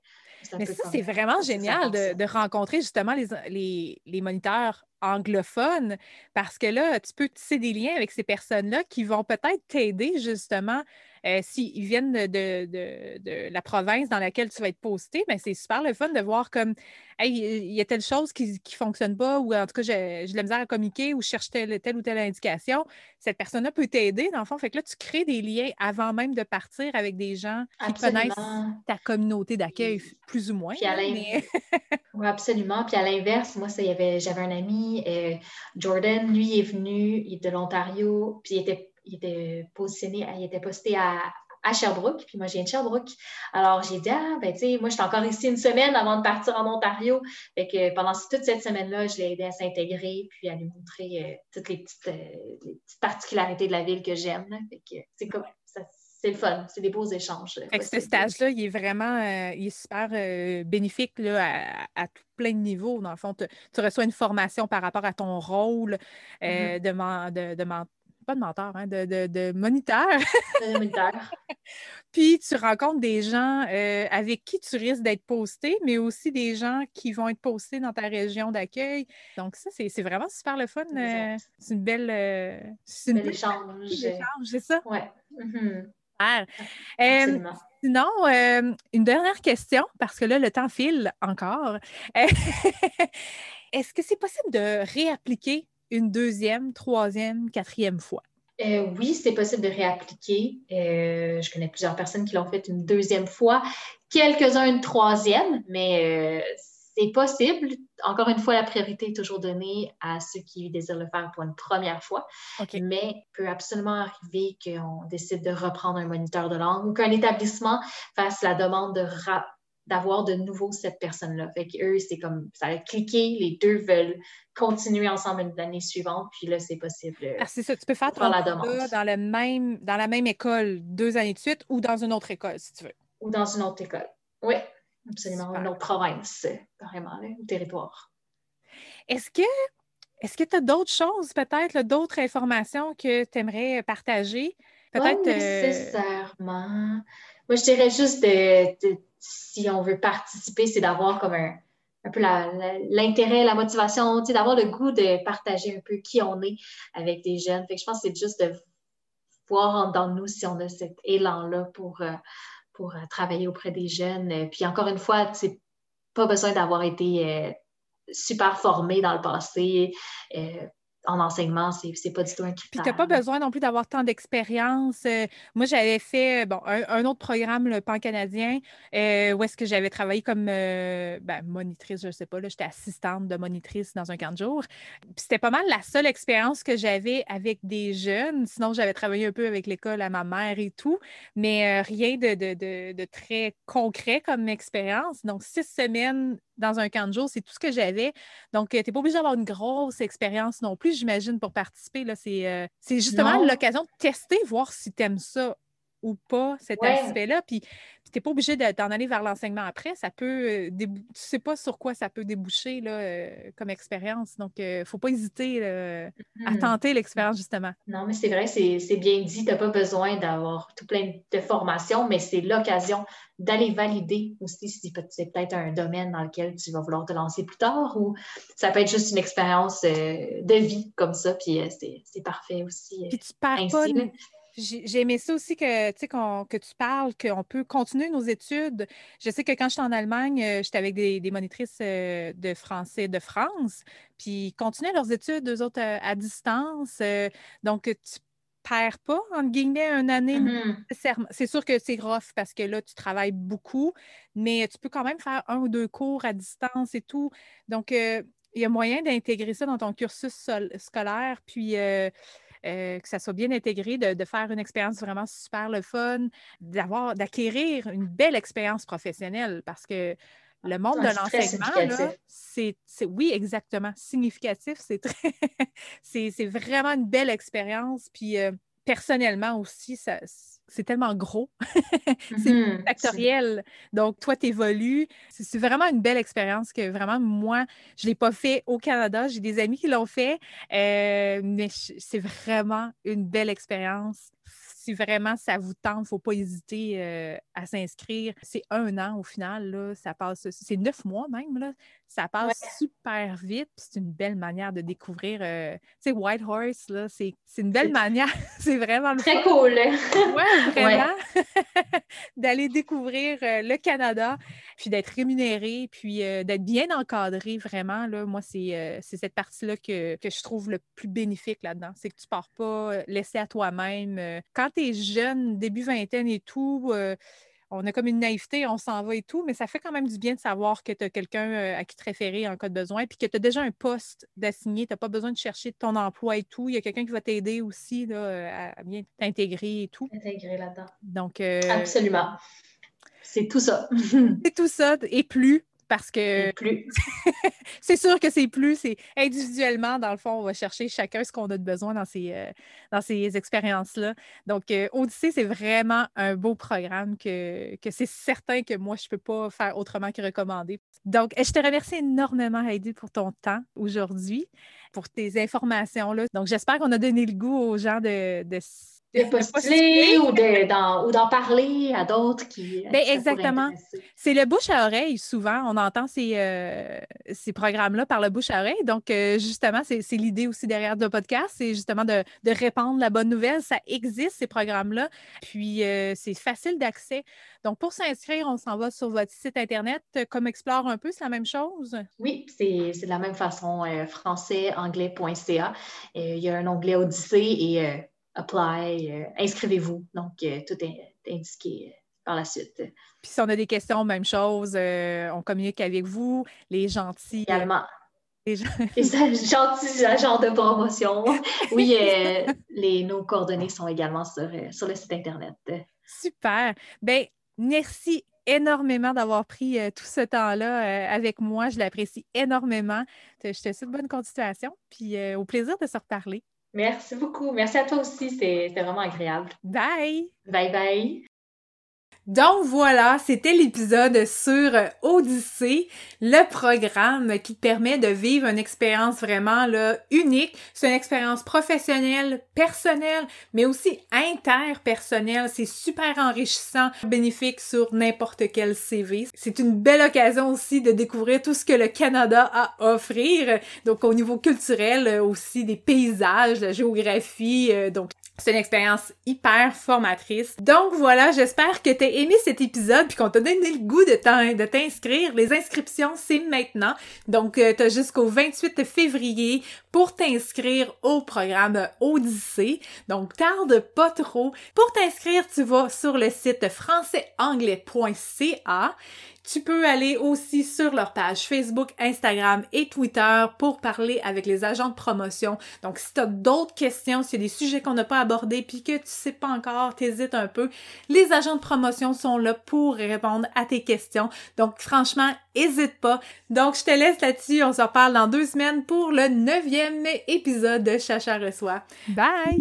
Mais ça, c'est vraiment génial de, rencontrer justement les, les, moniteurs anglophones parce que là, tu peux tisser des liens avec ces personnes-là qui vont peut-être t'aider justement euh, s'ils viennent de, la province dans laquelle tu vas être posté, mais ben, c'est super le fun de voir comme il y a telle chose qui ne fonctionne pas, ou en tout cas, j'ai de la misère à communiquer, ou je cherche telle, ou telle indication. Cette personne-là peut t'aider, dans le fond. Fait que là, tu crées des liens avant même de partir avec des gens qui connaissent ta communauté d'accueil, plus ou moins. oui, absolument. Puis à l'inverse, moi, j'avais un ami, euh, Jordan, lui est venu, il est de l'Ontario, puis il était il était positionné, il était posté à, Sherbrooke, puis moi, je viens de Sherbrooke. Alors, j'ai dit, ah, ben, tu sais, moi, je suis encore ici une semaine avant de partir en Ontario. Fait que pendant toute cette semaine-là, je l'ai aidé à s'intégrer, puis à lui montrer euh, toutes les petites, euh, les petites, particularités de la ville que j'aime. Fait que c'est comme, c'est le fun, c'est des beaux échanges. Fait que ce stage-là, il est vraiment euh, il est super bénéfique là, à, tout plein de niveaux. Dans le fond, tu, reçois une formation par rapport à ton rôle mm-hmm. de, de, de, pas de mentor, hein, de, de, moniteur. Puis tu rencontres des gens euh, avec qui tu risques d'être posté, mais aussi des gens qui vont être postés dans ta région d'accueil. Donc, ça, c'est vraiment super le fun. Euh, c'est une belle. Euh, c'est une belle échange. c'est ça? Oui. Mm sinon, une dernière question, parce que là, le temps file encore. Est-ce que c'est possible de réappliquer une deuxième, troisième, quatrième fois? Euh, oui, c'est possible de réappliquer. Euh, je connais plusieurs personnes qui l'ont fait une deuxième fois, quelques-uns une troisième, mais euh, c'est possible. Encore une fois, la priorité est toujours donnée à ceux qui désirent le faire pour une première fois. Mais il peut absolument arriver qu'on décide de reprendre un moniteur de langue ou qu'un établissement fasse la demande de d'avoir de nouveau cette personne-là. Fait qu'eux, c'est comme ça a cliqué, les deux veulent continuer ensemble l'année suivante, puis là, c'est possible. Ah, c'est ça, tu peux faire ton la demande. dans, le même, dans la même école deux années de suite ou dans une autre école, si tu veux. Ou dans une autre école. Oui, absolument. Une autre province, carrément, là, territoire. Est-ce que est-ce que tu as d'autres choses, peut-être, d'autres informations que tu aimerais partager? Peut-être. Pas euh, nécessairement. Moi, je dirais juste de si on veut participer, c'est d'avoir comme un, peu l'intérêt, la, motivation, d'avoir le goût de partager un peu qui on est avec des jeunes. Fait je pense que c'est juste de voir dans nous si on a cet élan-là pour, euh, pour euh, travailler auprès des jeunes. Puis encore une fois, c'est pas besoin d'avoir été euh, super formé dans le passé en enseignement, c'est pas du tout un critère. Puis tu n'as pas besoin non plus d'avoir tant d'expérience. Euh, moi, j'avais fait bon, un, autre programme, le pan-canadien, euh, où est-ce que j'avais travaillé comme euh, ben, monitrice, je ne sais pas, j'étais assistante de monitrice dans un camp de jour. Puis c'était pas mal la seule expérience que j'avais avec des jeunes. Sinon, j'avais travaillé un peu avec l'école à ma mère et tout, mais rien de, de, de, très concret comme expérience. Donc, six semaines dans un camp de jour, c'est tout ce que j'avais. Donc, tu n'es pas obligé d'avoir une grosse expérience non plus, j'imagine, pour participer. C'est euh, justement l'occasion de tester, voir si tu aimes ça ou pas, cet aspect-là. Puis, tu n'es pas obligé d'en aller vers l'enseignement après. Ça peut, euh, tu ne sais pas sur quoi ça peut déboucher là, euh, comme expérience. Donc, il ne faut pas hésiter à mm-hmm. tenter l'expérience, justement. Non, mais c'est vrai, c'est bien dit. Tu n'as pas besoin d'avoir tout plein de formations, mais c'est l'occasion d'aller valider aussi si c'est peut-être un domaine dans lequel tu vas vouloir te lancer plus tard ou ça peut être juste une expérience euh, de vie comme ça. Puis c'est parfait aussi. Puis tu perds pas j'ai aimé ça aussi que, que tu parles, qu'on peut continuer nos études. Je sais que quand j'étais en Allemagne, euh, j'étais avec des, monitrices euh, de français de France, puis continuer leurs études, eux autres, euh, à, distance. donc, tu perds pas, entre guillemets, une année mm-hmm. C'est sûr que c'est rough parce que là, tu travailles beaucoup, mais tu peux quand même faire un ou deux cours à distance et tout. Donc, il y a moyen d'intégrer ça dans ton cursus scolaire, puis que ça soit bien intégré, de, faire une expérience vraiment super le fun, d'avoir, d'acquérir une belle expérience professionnelle parce que le monde de l'enseignement, c'est, oui, exactement, significatif. C'est très, c'est, vraiment une belle expérience. Puis personnellement aussi, ça, c'est tellement gros. c'est mm-hmm. factoriel. Donc, toi, tu évolues. C'est vraiment une belle expérience que vraiment, moi, je ne l'ai pas fait au Canada. J'ai des amis qui l'ont fait, euh, mais c'est vraiment une belle expérience si vraiment ça vous tente, il ne faut pas hésiter euh, à s'inscrire. C'est un an au final, là, ça passe, c'est neuf mois même, là, ça passe super vite. C'est une belle manière de découvrir. Euh, tu sais, White Horse, là, c'est, une belle manière. c'est vraiment le Très cool. ouais, vraiment. D'aller découvrir euh, le Canada, puis d'être rémunéré, puis d'être bien encadré, vraiment. Là, moi, c'est, cette partie-là que, que, je trouve le plus bénéfique là-dedans. C'est que tu ne pars pas laissé à toi-même. Quand tu es jeune, début vingtaine et tout, on a comme une naïveté, on s'en va et tout, mais ça fait quand même du bien de savoir que tu as quelqu'un euh, à qui te référer en cas de besoin, puis que tu as déjà un poste d'assigné, tu n'as pas besoin de chercher ton emploi et tout. Il y a quelqu'un qui va t'aider aussi là, à bien t'intégrer et tout. T'intégrer là-dedans. Donc, euh, Absolument. C'est tout ça. c'est tout ça et plus parce que c'est sûr que c'est plus, c'est individuellement, dans le fond, on va chercher chacun ce qu'on a de besoin dans ces, euh, dans ces expériences-là. Donc, euh, Odyssée, c'est vraiment un beau programme que, que c'est certain que moi, je ne peux pas faire autrement que recommander. Donc, je te remercie énormément, Heidi, pour ton temps aujourd'hui, pour tes informations-là. Donc, j'espère qu'on a donné le goût aux gens de, de de postuler ou d'en parler à d'autres qui. Ben, exactement. C'est le bouche à oreille, souvent. On entend ces, euh, ces programmes-là par le bouche à oreille. Donc, euh, justement, c'est l'idée aussi derrière le podcast, c'est justement de, de, répandre la bonne nouvelle. Ça existe, ces programmes-là. Puis, euh, c'est facile d'accès. Donc, pour s'inscrire, on s'en va sur votre site Internet. Comme Explore un peu, c'est la même chose? Oui, c'est de la même façon. français, anglais.ca. Il y a un onglet Odyssée et apply, euh, inscrivez-vous. Donc, euh, tout est indiqué euh, par la suite. Puis si on a des questions, même chose, on communique avec vous, les gentils. Également. Les, gentils agents de promotion. Oui, les, nos coordonnées sont également sur, sur le site Internet. Super. Bien, merci énormément d'avoir pris tout ce temps-là avec moi. Je l'apprécie énormément. Je te souhaite bonne continuation, puis au plaisir de se reparler. Merci beaucoup. Merci à toi aussi. C'est vraiment agréable. Bye. Bye bye. Donc voilà, c'était l'épisode sur Odyssée, le programme qui permet de vivre une expérience vraiment unique. C'est une expérience professionnelle, personnelle, mais aussi interpersonnelle. C'est super enrichissant, bénéfique sur n'importe quel CV. C'est une belle occasion aussi de découvrir tout ce que le Canada a à offrir. Donc au niveau culturel aussi, des paysages, la géographie. Euh, donc c'est une expérience hyper formatrice. Donc voilà, j'espère que tu as aimé cet épisode puis qu'on t'a donné le goût de t'inscrire. Les inscriptions, c'est maintenant. Donc euh, tu as jusqu'au 28 février pour t'inscrire au programme Odyssée. Donc tarde pas trop. Pour t'inscrire, tu vas sur le site françaisanglais.ca. Tu peux aller aussi sur leur page Facebook, Instagram et Twitter pour parler avec les agents de promotion. Donc, si tu as d'autres questions, s'il y a des sujets qu'on n'a pas abordés puis que tu sais pas encore, t'hésites un peu, les agents de promotion sont là pour répondre à tes questions. Donc, franchement, hésite pas. Donc, je te laisse là-dessus. On se reparle dans deux semaines pour le neuvième épisode de Chacha reçoit. Bye!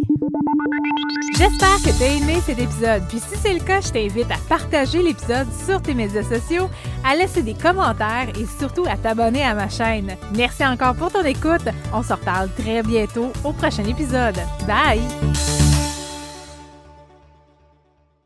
J'espère que tu as aimé cet épisode. Puis si c'est le cas, je t'invite à partager l'épisode sur tes médias sociaux, à laisser des commentaires et surtout à t'abonner à ma chaîne. Merci encore pour ton écoute. On se reparle très bientôt au prochain épisode. Bye!